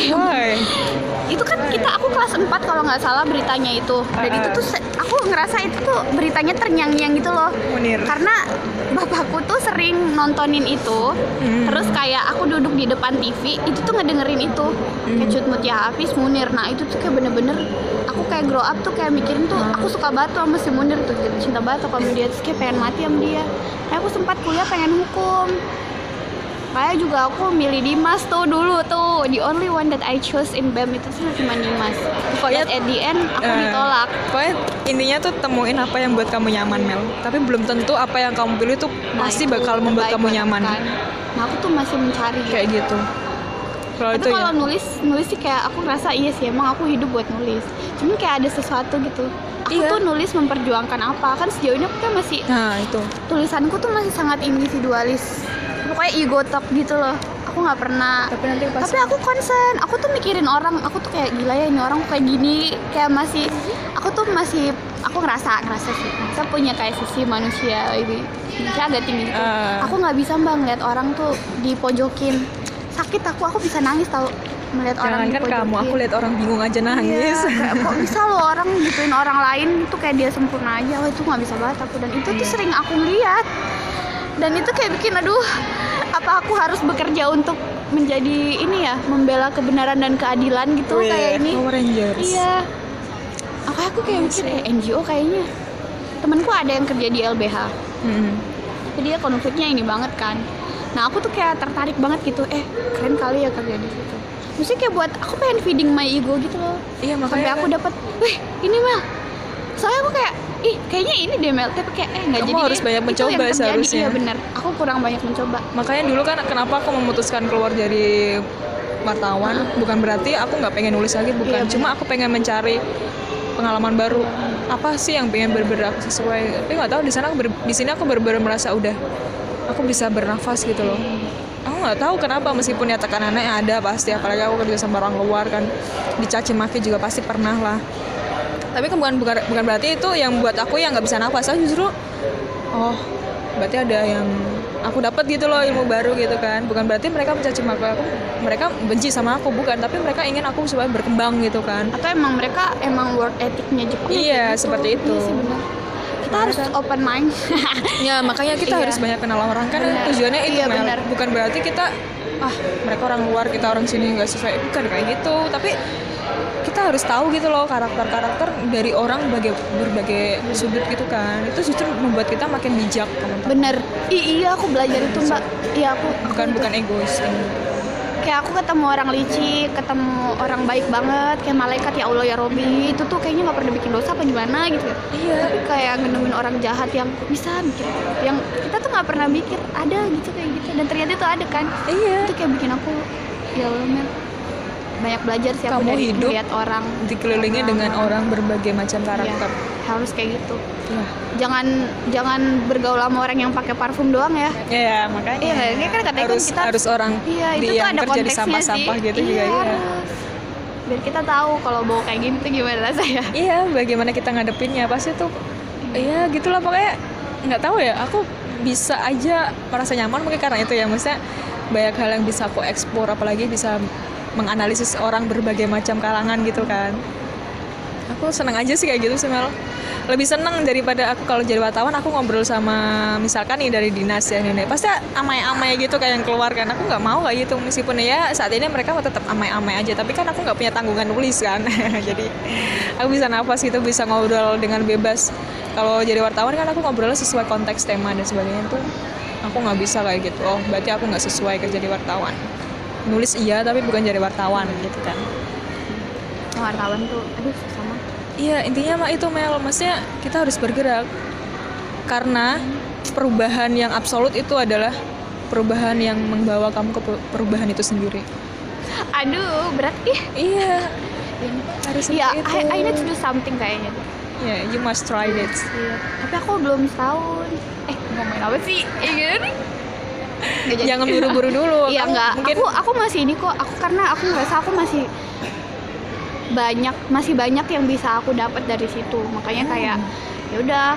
why itu kan kita aku kelas 4 kalau nggak salah beritanya itu. Dan itu tuh aku ngerasa itu tuh beritanya ternyang-nyang gitu loh. Munir. karena bapakku tuh sering nontonin itu. Hmm. terus kayak aku duduk di depan TV itu tuh ngedengerin itu. Kayak Cut Mutia Hafiz Munir. Nah itu tuh kayak bener-bener aku kayak grow up tuh kayak mikirin tuh aku suka tuh sama si Munir tuh cinta tuh sama dia. Terus kayak pengen mati sama dia. Kayak aku sempat kuliah pengen hukum kayak juga aku milih Dimas tuh dulu tuh the only one that I chose in BEM itu tuh cuma Dimas Pokoknya- at the end aku Eh, ditolak Pokoknya intinya tuh temuin apa yang buat kamu nyaman Mel. Tapi belum tentu apa yang kamu pilih tuh Nah, pasti bakal membuat kamu nyaman. kan. nah aku tuh masih mencari Kayak gitu. Kalau tapi itu kalau ya. nulis nulis sih kayak aku ngerasa iya sih emang aku hidup buat nulis cuman kayak ada sesuatu gitu aku Iya. tuh nulis memperjuangkan apa kan sejauh ini aku kan masih Nah itu. tulisanku tuh masih sangat individualis pokoknya ego talk gitu loh. Aku nggak pernah. Tapi nanti pas tapi aku concern. Aku tuh mikirin orang. Aku tuh kayak gila ya ini orang kayak gini. Kayak masih aku tuh masih aku ngerasa ngerasa sih. Saya punya kayak sisi manusia ini. Manusia agak tinggi gitu. Ah. aku nggak bisa mbak ngeliat orang tuh dipojokin. Sakit aku. Aku bisa nangis tau melihat orang kan kamu, aku lihat orang bingung aja nangis. Iya, kayak kok bisa loh orang gituin orang lain? Itu kayak dia sempurna aja. Wah itu nggak bisa banget aku. Dan itu tuh Iya. sering aku lihat dan itu kayak bikin aduh apa aku harus bekerja untuk menjadi ini ya membela kebenaran dan keadilan gitu Wih, kayak ini. Power Rangers. iya. Aku aku kayak mikir eh NGO kayaknya. Temanku ada yang kerja di LBH Hmm. jadi dia konfliknya ini banget kan. Nah aku tuh kayak tertarik banget gitu. Eh keren kali ya kerja di situ. Maksudnya kayak buat aku pengen feeding my ego gitu loh. Iya sampai makanya aku kan. dapat wih ini Mel soalnya aku kayak ih kayaknya ini deh Mel. Tapi kayak eh nggak Kamu jadi harus banyak mencoba seharusnya. iya bener. Aku kurang banyak mencoba. Makanya dulu kan kenapa aku memutuskan keluar dari wartawan? Bukan berarti aku nggak pengen nulis lagi bukan. Iya, benar. cuma aku pengen mencari pengalaman baru. Apa sih yang pengen bener-bener aku sesuai? Tapi nggak tahu di sana aku ber- di sini aku bener-bener merasa udah aku bisa bernafas gitu loh. Aku nggak tahu kenapa meskipun ya tekanannya ada pasti. Apalagi aku kerja sama orang luar kan. Dicaci maki juga pasti pernah lah tapi kan bukan bukan bukan berarti itu yang buat aku yang nggak bisa nafas aku justru oh berarti ada yang aku dapat gitu loh ilmu baru gitu kan bukan berarti mereka mencaci maki aku mereka benci sama aku bukan tapi mereka ingin aku supaya berkembang gitu kan atau emang mereka emang work ethicnya Jepang Iya, gitu. seperti itu. Iya sih, bener. kita harus kan- open mind ya makanya kita Iya. harus banyak kenal orang kan Benar. tujuannya itu Iya, benar. bukan berarti kita ah mereka orang luar kita orang sini nggak sesuai bukan kayak gitu tapi kita harus tahu gitu loh karakter-karakter dari orang berbagai berbagai sudut gitu kan. Itu justru membuat kita makin bijak teman-teman. Bener. I- iya aku belajar itu mbak. Iya aku, aku bukan bukan egois ini kayak aku ketemu orang licik ketemu orang baik banget kayak malaikat ya Allah ya Robi. Itu tuh kayaknya nggak pernah bikin dosa apa gimana gitu ya. Iya. Tapi kayak nemuin orang jahat yang bisa mikir yang kita tuh nggak pernah mikir ada gitu kayak gitu. Dan ternyata itu ada kan? Iya. Itu kayak bikin aku ya Allah banyak belajar sih aku Kamu dari hidup melihat orang dikelilingi Orang. dengan orang berbagai macam Iya, karakter harus kayak gitu Iya. jangan jangan bergaul sama orang yang pakai parfum doang ya Iya, makanya Iya? Kan katanya kan harus kita- harus orang iya itu yang ada kerja di sampah-sampah gitu juga iya, iya. harus. biar kita tahu kalau bau kayak gini tuh gimana rasanya Iya, bagaimana kita ngadepinnya pasti tuh Iya, gitulah pokoknya nggak tahu ya. Aku bisa aja merasa nyaman mungkin karena itu ya. Maksudnya banyak hal yang bisa aku eksplor apalagi bisa menganalisis orang berbagai macam kalangan gitu kan. Aku seneng aja sih kayak gitu sih. Lebih seneng daripada aku kalau jadi wartawan aku ngobrol sama misalkan nih dari dinas ya ini pasti amai-amai gitu kayak yang keluar kan. Aku nggak mau kayak gitu meskipun ya saat ini mereka tetap amai-amai aja. Tapi kan aku nggak punya tanggungan nulis kan. Jadi aku bisa nafas gitu bisa ngobrol dengan bebas. Kalau jadi wartawan kan aku ngobrolnya sesuai konteks tema dan sebagainya tuh aku nggak bisa kayak gitu. Oh berarti aku nggak sesuai kerja di wartawan nulis iya tapi bukan jadi wartawan gitu kan wartawan tuh aduh sama Iya intinya mah itu Mel, maksudnya kita harus bergerak karena perubahan yang absolut itu adalah perubahan yang membawa kamu ke per- perubahan itu sendiri. aduh berat ih Iya, harus ya itu. I, I need to do something kayaknya Yeah, you must try it. Iya. tapi aku belum setahun eh ngomongin apa sih Nggak jadi. Jangan buru-buru dulu. Iya Kamu enggak. Mungkin Aku aku masih ini kok. Aku karena aku ngerasa aku masih banyak masih banyak yang bisa aku dapat dari situ. Makanya kayak ya udah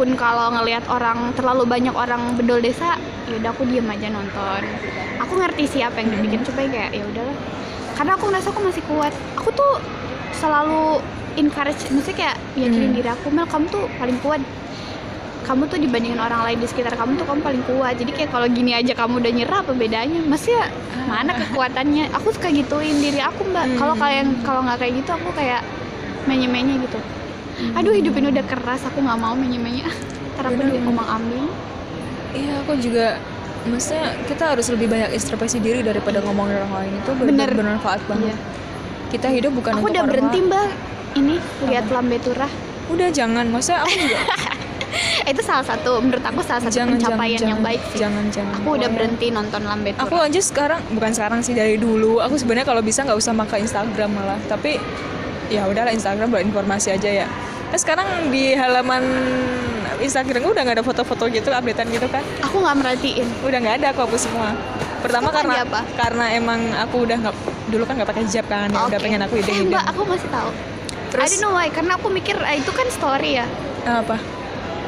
pun kalau ngelihat orang terlalu banyak orang bedol desa, ya udah aku diem aja nonton. Aku ngerti sih apa yang dibikin coba kayak ya udahlah. karena aku ngerasa aku masih kuat aku tuh selalu encourage maksudnya kayak yakinin Hmm. diri aku Mel kamu tuh paling kuat kamu tuh dibandingin orang lain di sekitar kamu tuh kamu paling kuat. Jadi kayak kalau gini aja kamu udah nyerah apa bedanya? Maksudnya mana kekuatannya? Aku suka gituin diri aku mbak. Hmm. kalau kayak kalau nggak kayak gitu aku kayak menye-menye gitu. Aduh hidup ini udah keras aku nggak mau menye-menye. Ntar aku Bener. jadi ngomong ambing Iya, aku juga maksudnya kita harus lebih banyak introspeksi diri daripada ngomongin orang lain. Itu benar bermanfaat banget. Iya. Kita hidup bukan aku untuk udah orang berhenti mbak. Ini lihat lambe turah. Udah jangan, maksudnya aku juga itu salah satu menurut aku salah satu jangan jangan pencapaian jangan, yang baik sih Jangan jangan. aku udah berhenti nonton lambe Aku aja sekarang bukan sekarang sih dari dulu. Aku sebenarnya kalau bisa nggak usah pakai Instagram malah. Tapi ya udahlah Instagram buat informasi aja ya. Nah, sekarang di halaman Instagram udah nggak ada foto-foto gitu, updatean gitu kan? aku nggak merhatiin Udah nggak ada aku hapus semua. Pertama Kok karena lagi apa? karena emang aku udah nggak dulu kan nggak pakai hijab kan, ya udah pengen aku eh, ide-ide. mbak aku masih tahu Terus I don't know why karena aku mikir eh, itu kan story ya apa?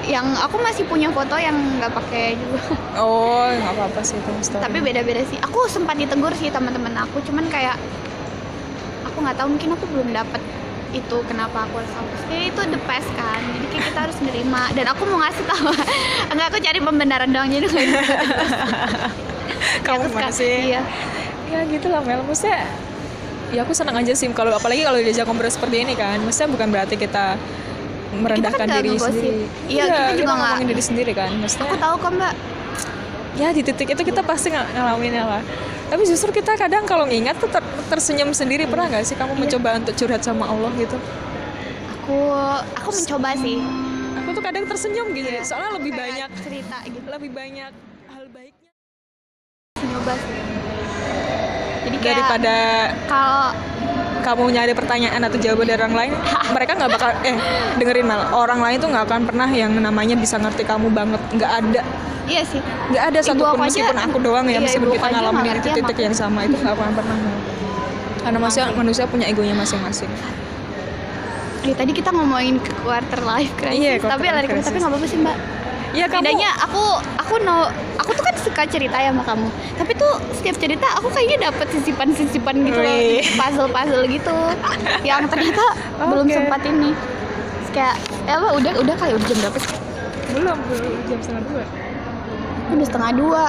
Yang aku masih punya foto yang nggak pakai juga. Oh, nggak apa-apa sih itu story. tapi beda-beda sih. Aku sempat ditegur sih teman-teman aku cuman kayak aku nggak tahu mungkin aku belum dapet itu kenapa aku harus hapus. Itu the past kan. Jadi kayak kita harus nerima. Dan aku mau ngasih tahu. Enggak aku cari pembenaran doang jadi kamu Aku suka- mana sih? iya. Ya gitu lah Mel. Maksudnya ya aku senang aja sih kalau apalagi kalau diajak ngobrol seperti ini kan. Maksudnya bukan berarti kita merendahkan nggak diri sendiri. Iya, kita juga nggak- ngomongin diri sendiri kan maksudnya. Aku tahu kok mbak. Ya di titik itu kita pasti ng- ngalaminnya lah tapi justru kita kadang kalau ngingat tuh ter- tersenyum sendiri. Pernah nggak sih kamu Iya. mencoba untuk curhat sama Allah gitu? Aku aku mencoba sih. Aku tuh kadang tersenyum gitu. Iya. soalnya lebih banyak cerita gitu. lebih banyak hal baiknya. Nyoba sih. Jadi kayak daripada kalau kamu nyari pertanyaan atau jawaban dari orang lain mereka nggak bakal eh dengerin mal orang lain tuh nggak akan pernah yang namanya bisa ngerti kamu banget nggak ada iya sih nggak ada aku aja- meskipun aku doang ya iya, meskipun kita ngalamin di titik yang sama itu nggak akan pernah karena manusia Masih. manusia punya egonya masing-masing Ya, tadi kita ngomongin ke quarter life crisis, Iya, quarter tapi life crisis. tapi nggak apa-apa sih mbak. Ya kamu Bedanya aku aku no aku tuh kan suka cerita ya sama kamu. Tapi tuh setiap cerita aku kayaknya dapet sisipan-sisipan gitu loh, puzzle-puzzle gitu, yang ternyata belum Oke. sempat ini. Kayak, eh apa udah udah kali udah jam berapa sih? belum belum jam setengah dua Udah setengah dua.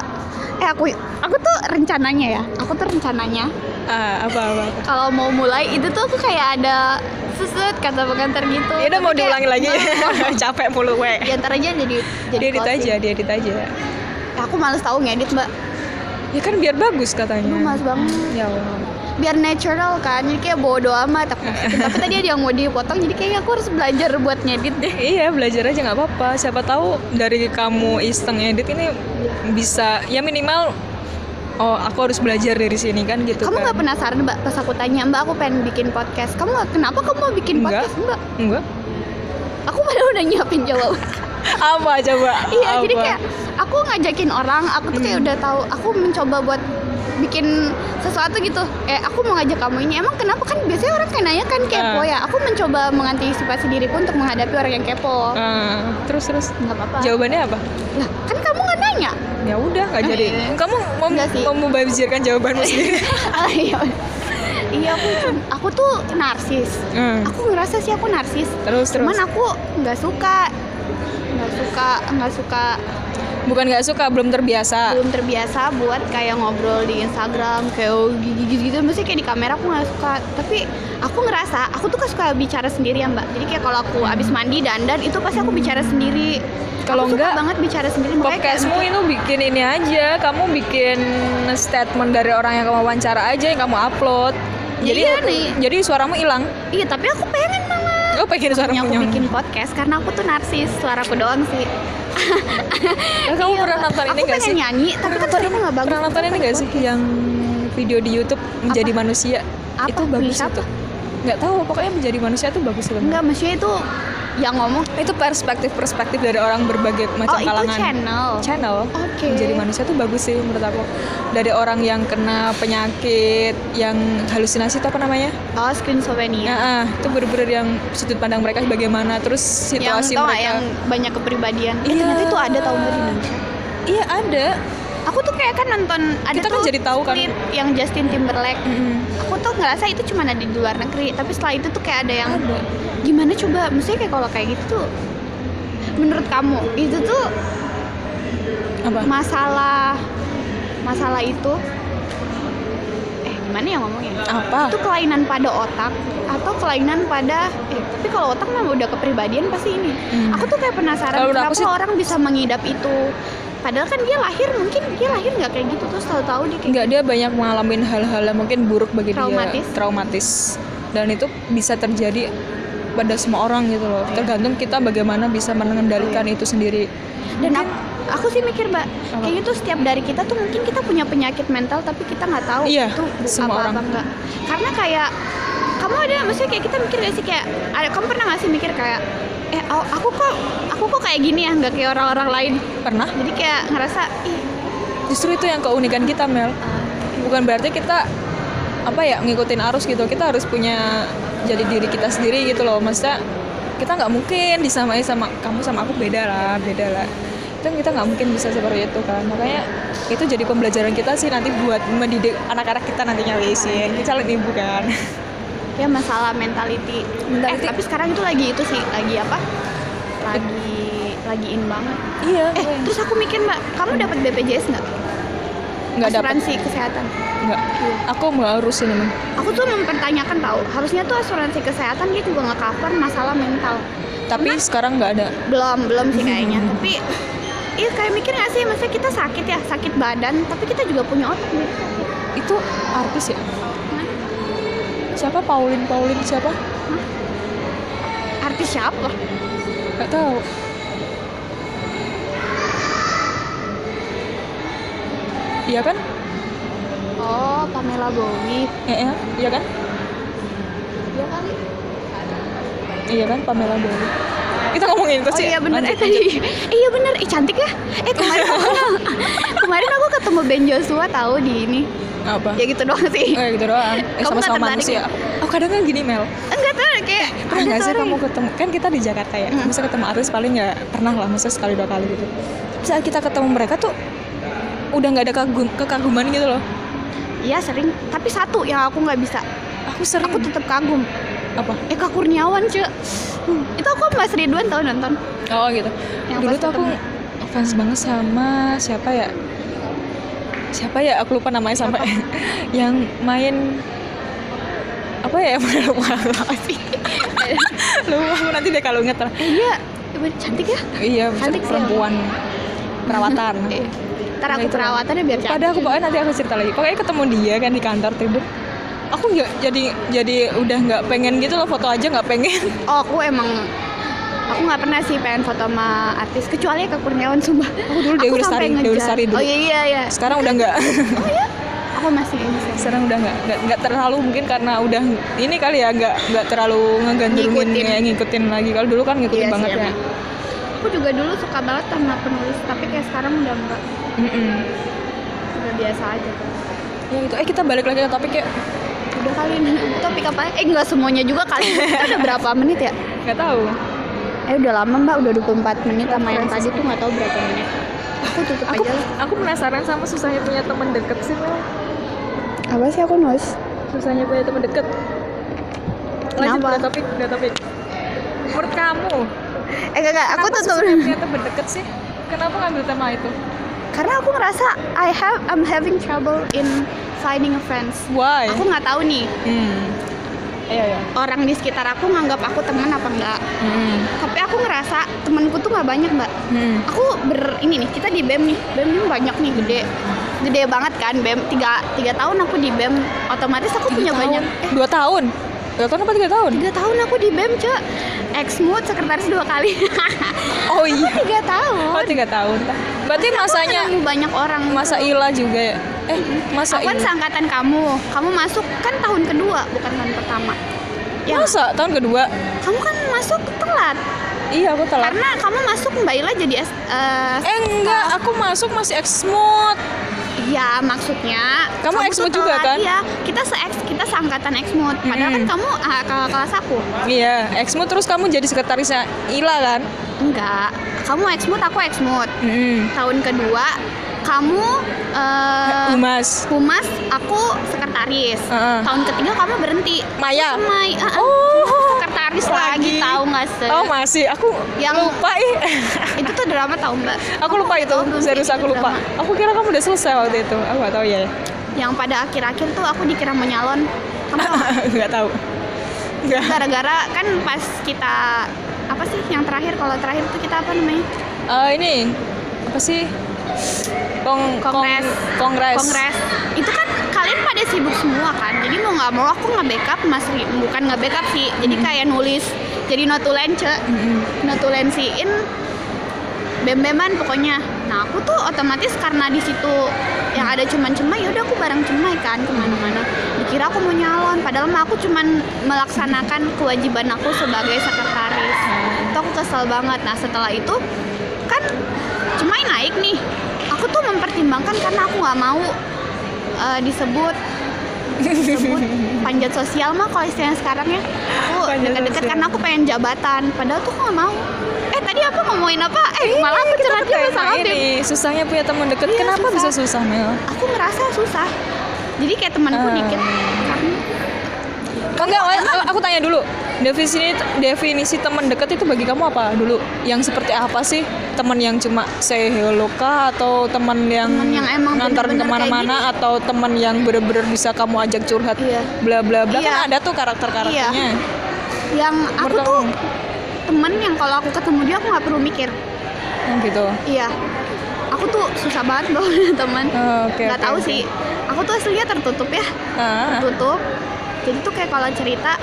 Eh aku aku tuh rencananya ya, aku tuh rencananya. Ah apa apa, apa. kalau mau mulai itu tuh aku kayak ada suset kata pengantar gitu. ya udah mau diulangi lagi. capek mulu we. Di antar aja jadi jadi diedit closing. aja aja. Ya, aku males tahu ngedit mbak. Ya kan biar bagus katanya. Aduh males banget. Ya Allah biar natural kan jadi kayak bodo amat aku tapi tadi ada yang mau dipotong jadi kayaknya aku harus belajar buat ngedit deh Iya belajar aja nggak apa-apa. Siapa tahu dari kamu iseng edit ini bisa ya minimal oh aku harus belajar dari sini kan gitu kamu kan. nggak penasaran mbak pas aku tanya mbak aku pengen bikin podcast kamu kenapa kamu mau bikin Enggak. podcast mbak Enggak. aku padahal udah nyiapin jawaban Apa coba? iya jadi kayak aku ngajakin orang aku tuh kayak Hmm. udah tahu aku mencoba buat bikin sesuatu gitu eh aku mau ngajak kamu ini emang kenapa kan biasanya orang kayak nanya kan kepo Ah. ya aku mencoba mengantisipasi diriku untuk menghadapi orang yang kepo Ah, terus terus nggak apa-apa jawabannya apa? lah kan kamu nggak nanya Ya udah nggak Ah, jadi. iya. Kamu mau mau membajirkan jawabanmu sendiri. Ah, iya iya aku aku tuh narsis Hmm. aku ngerasa sih aku narsis Terus terus. cuman aku nggak suka nggak suka nggak suka Bukan nggak suka, belum terbiasa. belum terbiasa buat kayak ngobrol di Instagram kayak gitu gitu mesti kayak di kamera aku nggak suka. Tapi aku ngerasa aku tuh kan suka bicara sendiri ya mbak. Jadi kayak kalau aku abis mandi dandan itu pasti aku bicara sendiri. Kalau enggak, banget bicara sendiri. Podcastmu itu bikin ini aja, kamu bikin statement dari orang yang kamu wawancara aja yang kamu upload. Ya Jadi iya nih. jadi suaramu hilang. iya tapi aku pengen malah Oh pengen suaramu Makanya aku bikin podcast karena aku tuh narsis. Suaraku doang sih Eh, kamu Iya, pernah nonton ini gak sih? nyanyi tapi kan suaraku nggak bagus Pernah nonton ini gak sih yang video di YouTube menjadi manusia? Apa? Itu bagus Siapa? itu. Nggak tahu, pokoknya menjadi manusia itu bagus banget. enggak maksudnya itu yang ngomong Itu perspektif-perspektif dari orang berbagai macam oh itu kalangan. channel Channel. Oke. Menjadi manusia tuh bagus sih menurut aku. Dari orang yang kena penyakit, yang halusinasi itu apa namanya? oh screen Nah, ah, itu bener-bener yang sudut pandang mereka bagaimana, terus yang situasi nggak mereka. yang banyak kepribadian Eh, Iya. ternyata itu ada tau nggak di Indonesia Iya ada. Aku tuh kayak kan nonton ada Kita kan tuh jadi tahu kan. yang Justin Timberlake Mm-mm. aku tuh ngerasa itu cuma ada di luar negeri tapi setelah itu tuh kayak ada yang Ada. gimana coba maksudnya kayak kalau kayak gitu tuh menurut kamu itu tuh apa masalah masalah itu eh gimana ya ngomongnya apa itu kelainan pada otak atau kelainan pada eh tapi kalau otak mah udah kepribadian pasti ini Hmm. aku tuh kayak penasaran kenapa sih- orang bisa mengidap itu padahal kan dia lahir mungkin dia lahir nggak kayak gitu. Terus tahu-tahu dia kayak Enggak dia banyak mengalami hal-hal yang mungkin buruk bagi Traumatis. dia. Traumatis. Dan itu bisa terjadi pada semua orang gitu loh. Tergantung kita bagaimana bisa mengendalikan itu sendiri. Dan aku, aku sih mikir mbak Apa? kayaknya tuh setiap dari kita tuh mungkin kita punya penyakit mental tapi kita nggak tahu Iya, itu semua apa apa orang. enggak karena kayak kamu ada maksudnya kayak kita mikir gak sih? Kayak ada kamu pernah gak sih mikir kayak eh aku kok aku kok kayak gini ya nggak kayak orang-orang lain? Pernah. Jadi kayak ngerasa ih. Justru itu yang keunikan kita Mel. Uh, bukan berarti kita apa ya ngikutin arus gitu. Kita harus punya jadi diri kita sendiri gitu loh. Maksudnya kita nggak mungkin disamai sama kamu sama aku beda lah beda lah. Itu kita nggak mungkin bisa seperti itu kan. Makanya itu jadi pembelajaran kita sih nanti buat mendidik anak-anak kita nantinya wisin kita calon ibu kan ya masalah mentality. Mentality. Eh, tapi sekarang itu lagi itu sih lagi apa? Lagi lagi in banget. Iya eh terus aku mikir mbak kamu dapat BPJS nggak? Nggak dapat asuransi kesehatan. Nggak. Aku mau harus ini Mel. aku tuh mempertanyakan tahu harusnya tuh asuransi kesehatan dia juga nggak cover masalah mental. Tapi sekarang nggak ada. Belum belum sih kayaknya. Tapi iya kayak mikir nggak sih? Maksudnya kita sakit ya sakit badan tapi kita juga punya otak. Nih itu artis ya siapa? Pauline Pauline siapa? Artis siapa? Nggak tahu. Iya kan? Oh Pamela Bowie. Eh, eh, iya kan? Iya kali iya kan Pamela Bowie. Kita ngomongin itu Oh sih. iya bener, eh tadi eh, iya bener, eh cantik ya? Eh kemarin aku, kemarin aku ketemu Ben Joshua tahu di ini. Apa Ya gitu doang sih Eh gitu doang, eh, Kamu nggak sama-sama manusia. ya? Oh kadang kan gini Mel, Enggak tuh kayak pernah nggak sih kamu ketemu? Kan kita di Jakarta ya, Hmm. bisa ketemu artis paling ya pernah lah, masa sekali dua kali gitu. Saat kita ketemu mereka tuh udah nggak ada kagum, kekaguman gitu loh. Iya sering, tapi satu yang aku nggak bisa Aku sering Aku tetap kagum apa? Eka Kurniawan cuy Itu aku Mas Ridwan tau nonton Oh gitu. Yang Dulu tuh aku fans banget sama siapa ya? Siapa ya? Aku lupa namanya sampai yang main apa ya? lupa lupa sih. lupa aku nanti deh kalau inget lah. Eh dia cantik ya Iya, Cantik perempuan perawatan. Eh, Ntar Nah, aku itu. perawatannya biar cantik Pada aku pokoknya nanti aku cerita lagi. Pokoknya ketemu dia kan di kantor tribun. Aku nggak jadi jadi udah nggak pengen gitu loh foto aja nggak pengen. Oh aku emang Aku nggak pernah sih pengen foto sama artis Kecuali Eka Kurniawan sumpah Aku dulu Dewi sampai Lestari, Dewi. Lestari dulu. Oh iya iya iya Sekarang udah nggak. Oh iya Aku masih ini sih Sekarang udah nggak nggak nggak terlalu mungkin karena udah ini kali ya nggak nggak terlalu ngegandrungin Ngikutin. ya, ngikutin lagi. Kalau dulu kan ngikutin Iya sih, banget ya. emang. Aku juga dulu suka banget sama penulis Tapi kayak sekarang udah enggak Mm-mm. Udah biasa aja Ya gitu. Eh kita balik lagi ke topik ya. Udah kali ini topik apa? Eh enggak semuanya juga kali Kita udah berapa menit ya? Nggak tahu. Eh udah lama mbak, udah 24 menit sama yang tadi tuh nggak tahu berapa menit Aku tutup Aku aja lah aku penasaran sama susahnya punya teman deket sih Mel. Apa sih aku nulis? Susahnya punya teman deket. Lanjut Kenapa? udah topik, udah topik. Menurut kamu, Eh enggak, enggak, aku Kenapa tutup susahnya punya teman deket sih? Kenapa ngambil tema itu? Karena aku ngerasa I have I'm having trouble in finding a friends Why? Aku nggak tahu nih Hmm. Iya ya. orang di sekitar aku nganggap aku temen apa enggak Hmm. Tapi aku ngerasa temenku tuh nggak banyak mbak Hmm. Aku ber ini nih, kita di BEM nih BEM ini banyak nih, gede Gede banget kan BEM, tiga, tiga tahun aku di BEM Otomatis aku punya banyak Eh, Dua tahun. Dua tahun apa tiga tahun? tiga tahun aku di BEM cek Ex-mood sekretaris dua kali Oh iya. tiga tahun Oh tiga tahun. Berarti Aku masanya ketemu banyak orang masa Ila juga ya? Eh masa Aku kan seangkatan kamu Kamu masuk kan tahun kedua bukan tahun pertama Ya Masa tahun kedua? kamu kan masuk telat Iya aku telat. Karena kamu masuk Mbak Ila jadi S, eh, Eh enggak, aku masuk masih Exmod. Ya maksudnya Kamu tuh Exmod juga, kan? Iya kita se kita seangkatan Exmod Padahal kan Mm-mm. kamu ah, kakak kelas aku Iya, Exmod terus kamu jadi sekretarisnya Ila kan? Enggak kamu eksmut aku eksmut Mm-mm. tahun kedua kamu eh, Humas. humas aku sekretaris Heeh. tahun ketiga kamu berhenti Maya. Oh. sekretaris lagi, lagi. tahu nggak sih Oh masih, aku Yang- lupa ih. itu drama tahu mbak aku lupa itu, serius aku lupa. drama? Aku kira kamu udah selesai waktu itu. Aku nggak tahu ya. yang pada akhir-akhir tuh aku dikira mau nyalon kamu nggak? Tahu. Gara-gara kan pas kita apa sih yang terakhir kalau terakhir tuh kita apa namanya Eh, ini apa sih? Kong, Kongres. Kong- kongres. kongres itu kan kalian pada sibuk semua kan jadi mau nggak mau aku nggak backup mas bukan nggak backup sih jadi kayak nulis jadi notulence Mm-mm. notulensiin bem-beman pokoknya. Nah aku tuh otomatis karena di situ yang ada cuman cemai ya udah aku bareng cemai kan ke mana-mana. Dikira aku mau nyalon padahal mah aku cuman melaksanakan kewajiban aku sebagai sekretaris. Itu aku kesel banget. Nah setelah itu kan cemai naik nih. Aku tuh mempertimbangkan karena aku nggak mau eh, disebut disebut panjat sosial mah kalau istilahnya sekarang ya. Aku deket-deket karena aku pengen jabatan padahal tuh aku nggak mau tadi apa ngomongin apa eh malah aku curhatnya tema masalah ini susahnya punya teman deket. Iya, Kenapa susah. bisa susah Mel? aku ngerasa susah jadi kayak temanku Ah. dikit karena Oh, enggak, aku- aku tanya dulu. Definisi definisi teman dekat itu bagi kamu apa dulu? Yang seperti apa sih? Teman yang cuma say hello kah atau teman yang, Teman yang emang kayak ke mana-mana atau teman yang bener-bener bisa kamu ajak curhat Iya. bla bla bla Iya. kan ada tuh karakter-katernya. yang aku Menurut tuh kamu? Temen yang kalau aku ketemu dia aku nggak perlu mikir. Oh, gitu. iya. Aku tuh susah banget loh teman Oh, Oke. nggak oke, tahu oke. sih. Aku tuh aslinya tertutup ya. Ah, tutup jadi tuh kayak kalau cerita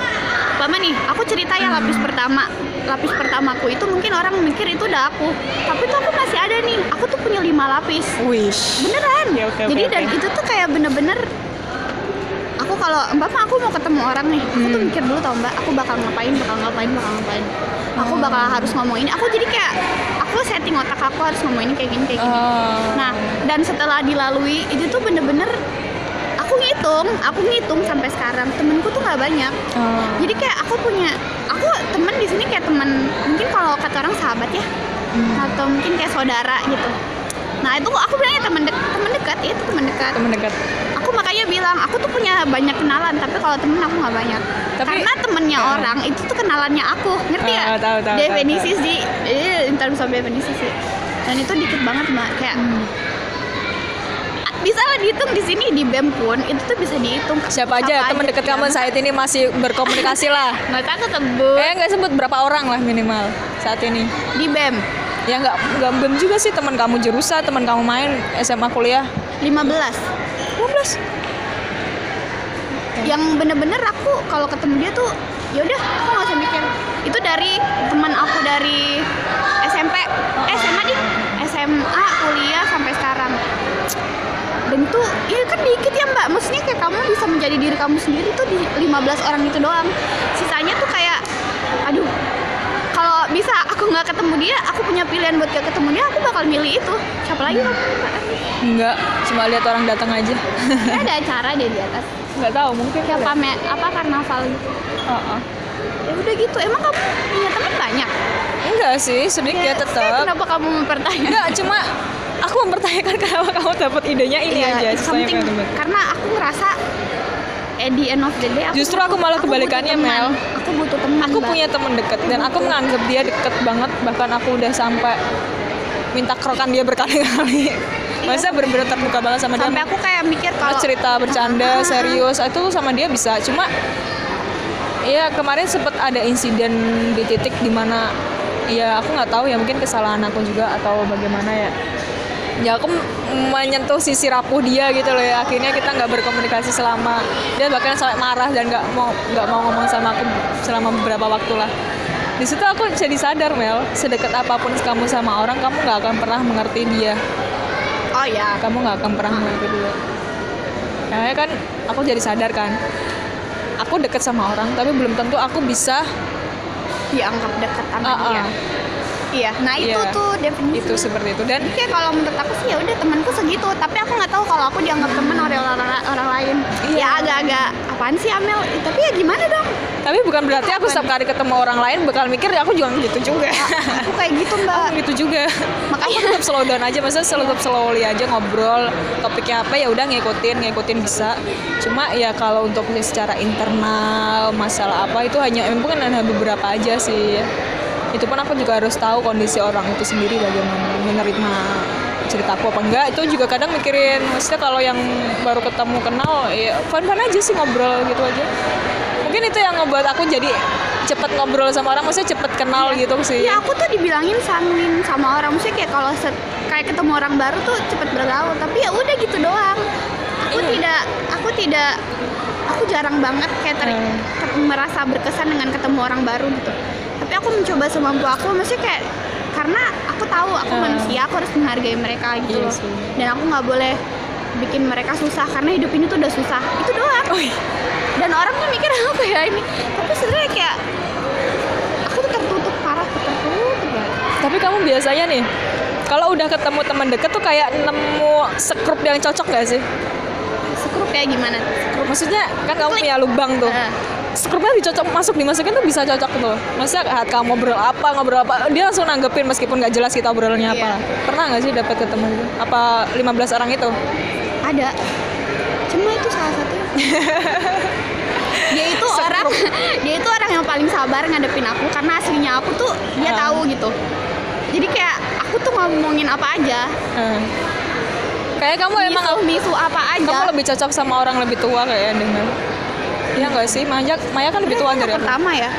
Lama nih aku cerita ya lapis pertama. Lapis pertamaku itu mungkin orang mikir itu udah aku. Tapi tuh aku masih ada nih. Aku tuh punya lima lapis. Wish. beneran. Ya, oke, jadi oke. dan itu tuh kayak bener-bener aku kalau mbak aku mau ketemu orang nih. Aku tuh Hmm. mikir dulu tau mbak aku bakal ngapain bakal ngapain bakal ngapain aku bakal harus ngomong ini aku jadi kayak aku setting otak aku harus ngomong ini kayak gini kayak gini Oh. Nah, dan setelah dilalui itu tuh bener-bener aku ngitung, aku ngitung sampai sekarang temenku tuh nggak banyak. Oh. Jadi kayak aku punya, aku temen di sini kayak temen mungkin kalau kata orang sahabat ya, Hmm. atau mungkin kayak saudara gitu. Nah itu aku bilangnya temen dek, temen dekat, ya itu temen dekat. teman dekat. Makanya bilang aku tuh punya banyak kenalan, tapi kalau temen aku nggak banyak. Tapi- Karena temennya Ya. orang itu tuh kenalannya aku, ngerti ya? Ah, tahu, tahu, definisi sih, eh, in terms of definisi sih. Dan itu dikit banget mbak, kayak Hmm. bisa lah dihitung di sini di BEM pun itu tuh bisa dihitung Siapa aja teman dekat kamu saat ini masih berkomunikasi lah. nggak aku sebut Eh nggak sebut berapa orang lah minimal saat ini. di BEM Ya nggak nggak belum juga sih teman kamu jurusan, teman kamu main SMA kuliah. 15 15. yang bener-bener aku kalau ketemu dia tuh ya udah aku nggak usah mikir. Itu dari teman aku dari SMP eh, SMA di SMA kuliah sampai sekarang. Dan itu ya kan dikit ya mbak. Maksudnya kayak kamu bisa menjadi diri kamu sendiri tuh di 15 orang itu doang. Sisanya tuh kayak aduh kalau bisa aku nggak ketemu dia aku punya pilihan buat gak ketemu dia aku bakal milih itu siapa lagi kamu Enggak, cuma lihat orang datang aja. Kayaknya ada acara deh di atas Nggak tahu, mungkin kayak kali. pame apa karnaval gitu Heeh. ya udah gitu emang kamu punya teman banyak Enggak sih, sedikit Ya, tetap. kenapa kamu mempertanyakan Enggak, cuma aku mempertanyakan kenapa kamu dapat idenya ini Iya, aja. something karena aku ngerasa at the end of the day aku Justru aku malah butuh kebalikannya. Mel. aku butuh teman Aku punya teman deket dan aku menganggap dia deket banget bahkan aku udah sampai minta krokan dia berkali-kali. Masa bener-bener terbuka banget sama dia. sampai aku kayak mikir Kalau cerita bercanda serius itu sama dia bisa cuma ya kemarin sempet ada insiden di titik di mana ya aku nggak tahu ya mungkin kesalahan aku juga atau bagaimana ya ya aku menyentuh sisi rapuh dia gitu loh ya. Akhirnya kita nggak berkomunikasi selama dia bahkan sampai marah dan nggak mau nggak mau ngomong sama aku selama beberapa waktu lah. Di situ aku jadi sadar Mel. Sedekat apa pun kamu sama orang kamu nggak akan pernah mengerti dia. Oh ya kamu nggak akan pernah mengerti dia. Kayaknya kan aku jadi sadar kan. Aku deket sama orang tapi belum tentu aku bisa dianggap dekat sama Ah, dia. ah. Iya. Nah itu Iya. tuh definisi. Itu seperti itu. Dan kayak kalau menurut aku sih ya udah temanku segitu. Tapi aku nggak tahu kalau aku dianggap teman oleh orang, orang lain. Iya. ya agak-agak apaan sih Amel? Eh, tapi ya gimana dong? Tapi bukan berarti aku setiap kali ketemu orang lain bakal mikir ya aku juga gitu juga. Aku kayak gitu mbak. Aku gitu juga. Makanya- aku tetap slow down aja. Maksudnya slow tetap slowly aja ngobrol. Topiknya apa ya udah ngikutin ngikutin bisa. Cuma ya kalau untuk secara internal masalah apa itu hanya mungkin hanya beberapa aja sih itu pun aku juga harus tahu kondisi orang itu sendiri bagaimana. Menerima cerita aku apa enggak itu juga kadang mikirin maksudnya kalau yang baru ketemu kenal ya fun fun aja sih ngobrol gitu aja. Mungkin itu yang ngebuat aku jadi cepet ngobrol sama orang maksudnya cepet kenal gitu sih. Ya aku tuh dibilangin sanguin sama orang. Maksudnya kayak kalau kayak ketemu orang baru tuh cepet bergaul. Tapi ya udah gitu doang. Aku Iya. tidak aku tidak aku jarang banget kayak ter- Hmm. ter- merasa berkesan dengan ketemu orang baru gitu aku mencoba semampu aku maksudnya kayak karena aku tahu aku Hmm. manusia aku harus menghargai mereka gitu Iya loh sih. dan aku nggak boleh bikin mereka susah karena hidup ini tuh udah susah itu doang Oh, iya. dan orang tuh mikir apa ya ini tapi sebenarnya kayak aku tuh tertutup parah tertutup banget Tapi kamu biasanya nih, kalau udah ketemu teman deket tuh kayak nemu sekrup yang cocok gak sih? sekrup kayak gimana? Sekrup. Maksudnya kan kamu punya lubang tuh. Eh, Sekrupnya dicocok masuk dimasukin tuh bisa cocok tuh. Maksudnya saat kamu ngobrol apa ngobrol apa dia langsung nanggepin meskipun nggak jelas kita obrolannya apa. Iya. Pernah nggak sih dapat ketemu gitu? Apa 15 orang itu? ada cuma itu salah satunya dia itu orang dia itu orang yang paling sabar ngadepin aku karena aslinya aku tuh dia Ah. tahu gitu jadi kayak aku tuh ngomongin apa aja Eh. Kayak kamu emang misu misu apa aja kamu lebih cocok sama orang lebih tua kayak dengar. Iya nggak sih? Maya, Maya kan lebih tua Anak dari pertama ya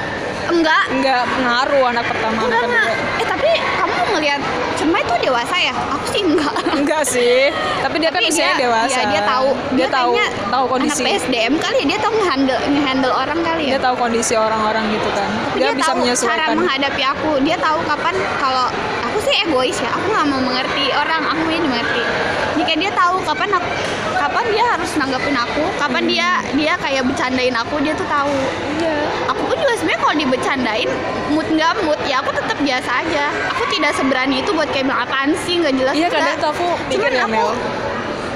enggak Nggak pengaruh anak pertama anak enggak enggak kedua. eh tapi kamu ngelihat cema itu dewasa ya aku sih enggak Enggak sih, tapi dia kan Tapi usianya dewasa. Iya, dia tahu. Dia, tahu kayaknya tahu kondisi. Anak PSDM kali ya, dia tahu ngehandle ngehandle orang kali ya. Dia tahu kondisi orang-orang gitu kan. Tapi dia, bisa tahu cara menyesuaikan. menghadapi aku. Dia tahu kapan kalau aku sih egois ya. Aku nggak mau mengerti orang, aku mau dimengerti. Jadi kayak dia tahu kapan aku, kapan dia harus nanggepin aku, kapan dia dia kayak bercandain aku, dia tuh tahu. Iya. Aku pun juga sebenarnya kalau dibercandain mood nggak mood ya aku tetap biasa aja. Aku tidak seberani itu buat kayak bilang apaan sih nggak jelas. Iya kadang tuh aku mikir ya Mel.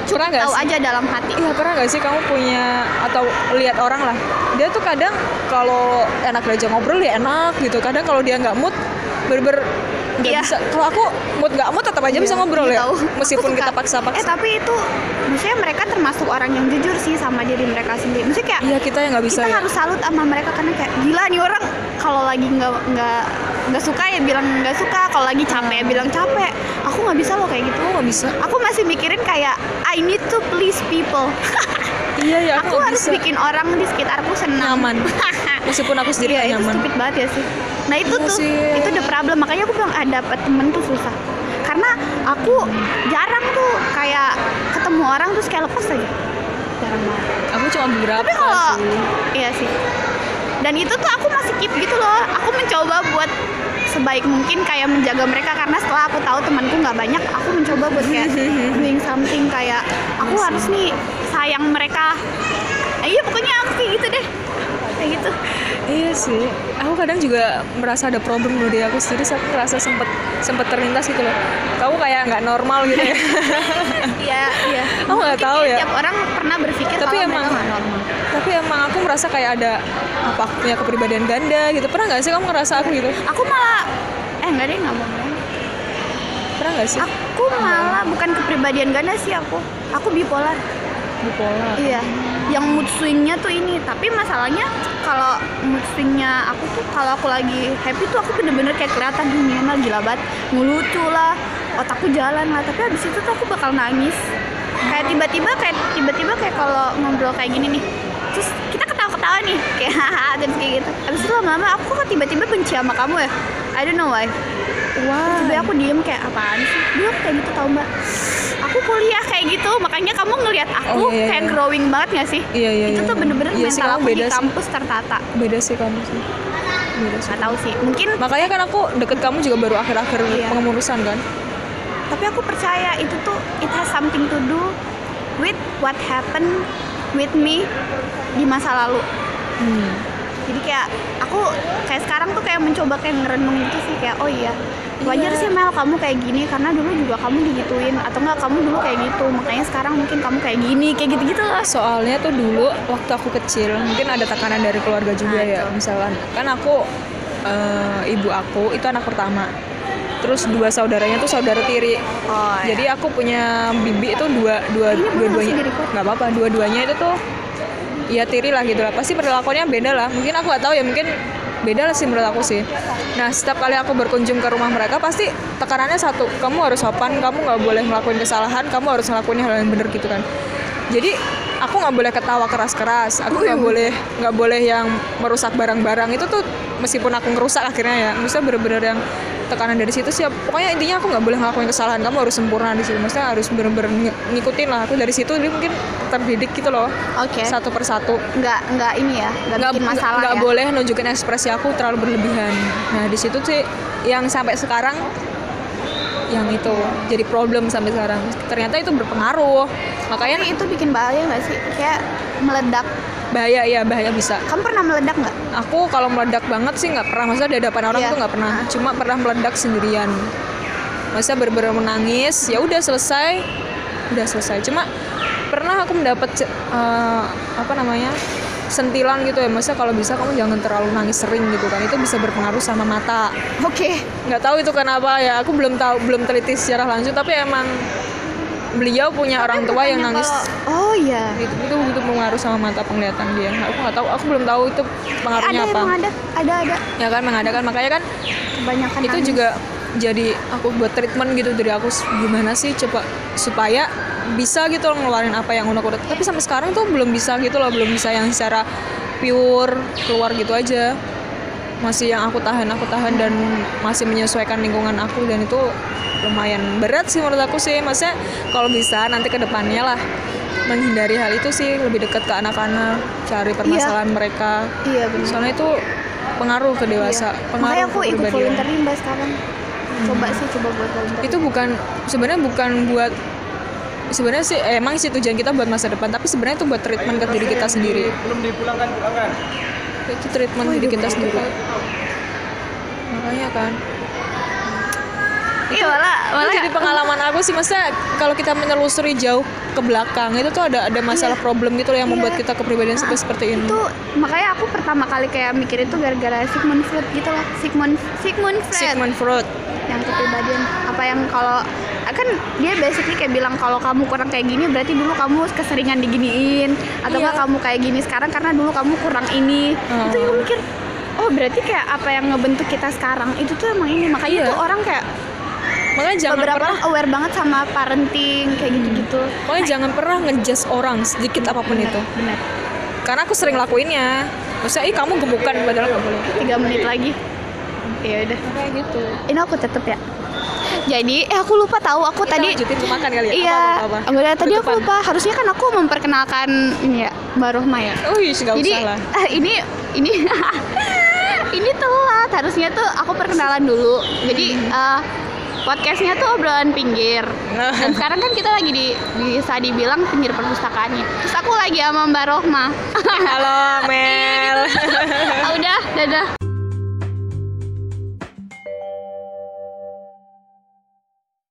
Pernah nggak tahu sih? aja dalam hati. Iya pernah gak sih kamu punya atau lihat orang lah dia tuh kadang kalau enak diajak ngobrol ya enak gitu kadang kalau dia nggak mood berber nggak Iya. bisa kalau aku mood nggak mood tetap aja bisa ngobrol Iya ya tahu. meskipun kita paksa-paksa Eh tapi itu maksudnya mereka termasuk orang yang jujur sih sama diri mereka sendiri. Maksudnya kayak iya kita yang nggak bisa kita ya harus salut sama mereka karena kayak gila nih orang kalau lagi nggak nggak nggak suka ya bilang nggak suka, kalau lagi capek ya bilang capek. Aku nggak bisa loh kayak gitu. aku nggak bisa Aku masih mikirin kayak I need to please people. iya ya aku aku harus bisa bikin orang di sekitarku senang. Nyaman. meskipun aku sendiri Iya itu nyaman stupid banget ya sih. Nah itu Iya tuh sih. itu the problem makanya aku bilang ah dapat temen tuh susah. Karena aku jarang tuh kayak ketemu orang terus kayak lepas aja. Jarang banget. aku cuma beberapa Tapi kalau sih iya sih. Dan itu tuh aku masih keep gitu loh. Aku mencoba buat sebaik mungkin kayak menjaga mereka karena setelah aku tahu temanku nggak banyak, aku mencoba buat kayak doing something kayak aku harus nih sayang mereka. Eh, iya pokoknya aku kayak gitu deh. Kayak gitu. Iya sih, aku kadang juga merasa ada problem loh di aku sendiri. Saya merasa sempet sempet terlintas gitu loh. Kamu kayak nggak normal gitu ya. Iya, iya. Aku nggak tahu ya. Tiap orang pernah berpikir Tapi kalau emang- nggak normal. Tapi emang aku merasa kayak ada apa aku punya kepribadian ganda gitu. Pernah nggak sih kamu ngerasa aku gitu? Aku malah eh enggak deh nggak mau. Pernah nggak sih? Aku malah bukan kepribadian ganda sih aku. Aku bipolar. Bipolar. Iya. Yang mood swingnya tuh ini. Tapi masalahnya kalau mood swingnya aku tuh kalau aku lagi happy tuh aku bener-bener kayak kelihatan dunia mah gila banget. Ngelucu lah, otakku jalan lah. Tapi abis itu tuh aku bakal nangis. Kayak tiba-tiba kayak tiba-tiba kayak kalau ngobrol kayak gini nih. Terus kita ketawa-ketawa nih kayak haha terus kayak gitu. Abis itu lama-lama aku kok tiba-tiba benci sama kamu ya. I don't know why. Wah. Tiba aku diem kayak apaan sih? Aku kayak gitu tau mbak. Aku kuliah kayak gitu, makanya kamu ngelihat aku Oh, iya, iya, kayak iya. growing banget gak sih? Iya iya itu iya. tuh bener-bener iya sih, mental kamu aku beda di sih. kampus tertata. Beda sih kamu sih. Beda sih. Gak tahu sih, mungkin. Makanya kan aku deket kamu juga baru akhir-akhir Iya. pengemurusan kan. Tapi aku percaya itu tuh it has something to do with what happened with me di masa lalu. Hmm. Jadi kayak aku kayak sekarang tuh kayak mencoba kayak ngerenung gitu sih kayak oh iya wajar Iya. sih Mel kamu kayak gini karena dulu juga kamu digituin. Atau enggak kamu dulu kayak gitu. Makanya sekarang mungkin kamu kayak gini kayak gitu gitu lah. Soalnya tuh dulu waktu aku kecil mungkin ada tekanan dari keluarga juga Nah, ya. Itu. misalkan kan aku eh, ibu aku itu anak pertama. Terus dua saudaranya tuh saudara tiri. Oh jadi aku punya bibi itu dua dua Ini dua duanya nggak apa-apa dua duanya itu tuh ya tiri lah gitu lah. Pasti perilakunya beda lah. Mungkin aku nggak tahu ya mungkin beda lah sih menurut aku sih. Nah setiap kali aku berkunjung ke rumah mereka pasti tekanannya satu kamu harus sopan kamu nggak boleh ngelakuin kesalahan kamu harus ngelakuin hal yang benar gitu kan. Jadi aku nggak boleh ketawa keras-keras. Aku nggak boleh nggak boleh yang merusak barang-barang. Itu tuh meskipun aku ngerusak akhirnya ya maksudnya bener-bener yang tekanan dari situ sih. Ya, pokoknya intinya aku nggak boleh ngelakuin kesalahan. Kamu harus sempurna di situ. Maksudnya harus bener-bener ng- ngikutin lah aku dari situ. Dia mungkin terdidik gitu loh oke. satu persatu. Nggak nggak ini ya nggak nggak bikin masalah nggak ya? boleh nunjukin ekspresi aku terlalu berlebihan. Nah di situ sih yang sampai sekarang yang itu jadi problem sampai sekarang. Ternyata itu berpengaruh. Makanya Tapi itu bikin bahaya nggak sih? Kayak meledak. Bahaya ya bahaya bisa. Kamu pernah meledak nggak? Aku kalau meledak banget sih nggak pernah. Maksudnya di hadapan orang Iya. tuh nggak pernah. Ah. cuma pernah meledak sendirian. Masa bener-bener menangis ya udah selesai. Udah selesai. Cuma pernah aku mendapat eh, apa namanya sentilan gitu ya. Masa kalau bisa kamu jangan terlalu nangis sering gitu kan. Itu bisa berpengaruh sama mata. Oke. Nggak tahu itu kenapa ya. Aku belum tahu belum teliti secara langsung tapi emang beliau punya orang tua yang nangis. kalau- oh iya. Itu itu itu mengaruh sama mata penglihatan dia. Aku nggak tahu. Aku belum tahu itu pengaruhnya ada apa. ada. Ada ada. Ya kan mengadakan makanya kan kebanyakan itu nangis. juga jadi aku buat treatment gitu dari aku gimana sih coba supaya bisa gitu loh ngeluarin apa yang unek-unek tapi sampai sekarang tuh belum bisa gitu loh belum bisa yang secara pure keluar gitu aja. Masih yang aku tahan aku tahan dan masih menyesuaikan lingkungan aku dan itu lumayan berat sih menurut aku sih. Maksudnya kalau bisa nanti ke depannya lah menghindari hal itu sih lebih dekat ke anak-anak cari permasalahan mereka. Iya benar soalnya itu pengaruh ke dewasa Iya. pengaruh makanya aku ikut volunteering mbak sekarang coba sih coba buat volunteering itu bukan sebenarnya bukan buat sebenarnya sih eh, emang sih tujuan kita buat masa depan tapi sebenarnya itu buat treatment ke diri kita sendiri. Belum dipulangkan pulangkan. Itu treatment diri kita sendiri. makanya kan. Iya malah itu malah jadi pengalaman aku sih maksudnya kalau kita menelusuri jauh ke belakang itu tuh ada ada masalah problem gitu loh yang membuat Iya. kita kepribadian seperti seperti ini. itu makanya aku pertama kali kayak mikir itu gara-gara Sigmund Freud gitu loh. Sigmund Sigmund Freud. Sigmund Freud yang kepribadian. Apa yang kalau kan dia basically kayak bilang kalau kamu kurang kayak gini berarti dulu kamu keseringan diginiin. Atau Iya. enggak kamu kayak gini sekarang karena dulu kamu kurang ini. Hmm. itu aku mikir oh berarti kayak apa yang ngebentuk kita sekarang itu tuh emang ini. Makanya Iya. tuh orang kayak makanya jangan beberapa pernah orang aware banget sama parenting kayak gitu-gitu. Makanya jangan pernah ngejudge orang sedikit apa pun itu. benar. Karena aku sering lakuinnya. Maksudnya ih kamu gemukan padahal nggak boleh. Tiga menit lagi ya udah kayak gitu ini aku tetep ya jadi eh aku lupa tahu aku Kita tadi lanjutin makan kali ya Iya, apa, apa, apa. tadi aku lupa. Harusnya kan aku memperkenalkan ini ya, Mbak Rohma ya. oh iya nggak Jadi usah lah eh, ini ini ini telat. Harusnya tuh aku perkenalan dulu. Jadi eh, podcastnya tuh obrolan pinggir. Dan sekarang kan kita lagi di bisa dibilang pinggir perpustakaannya. Terus aku lagi sama Mbak Rohma. halo Mel Ah, udah, dadah.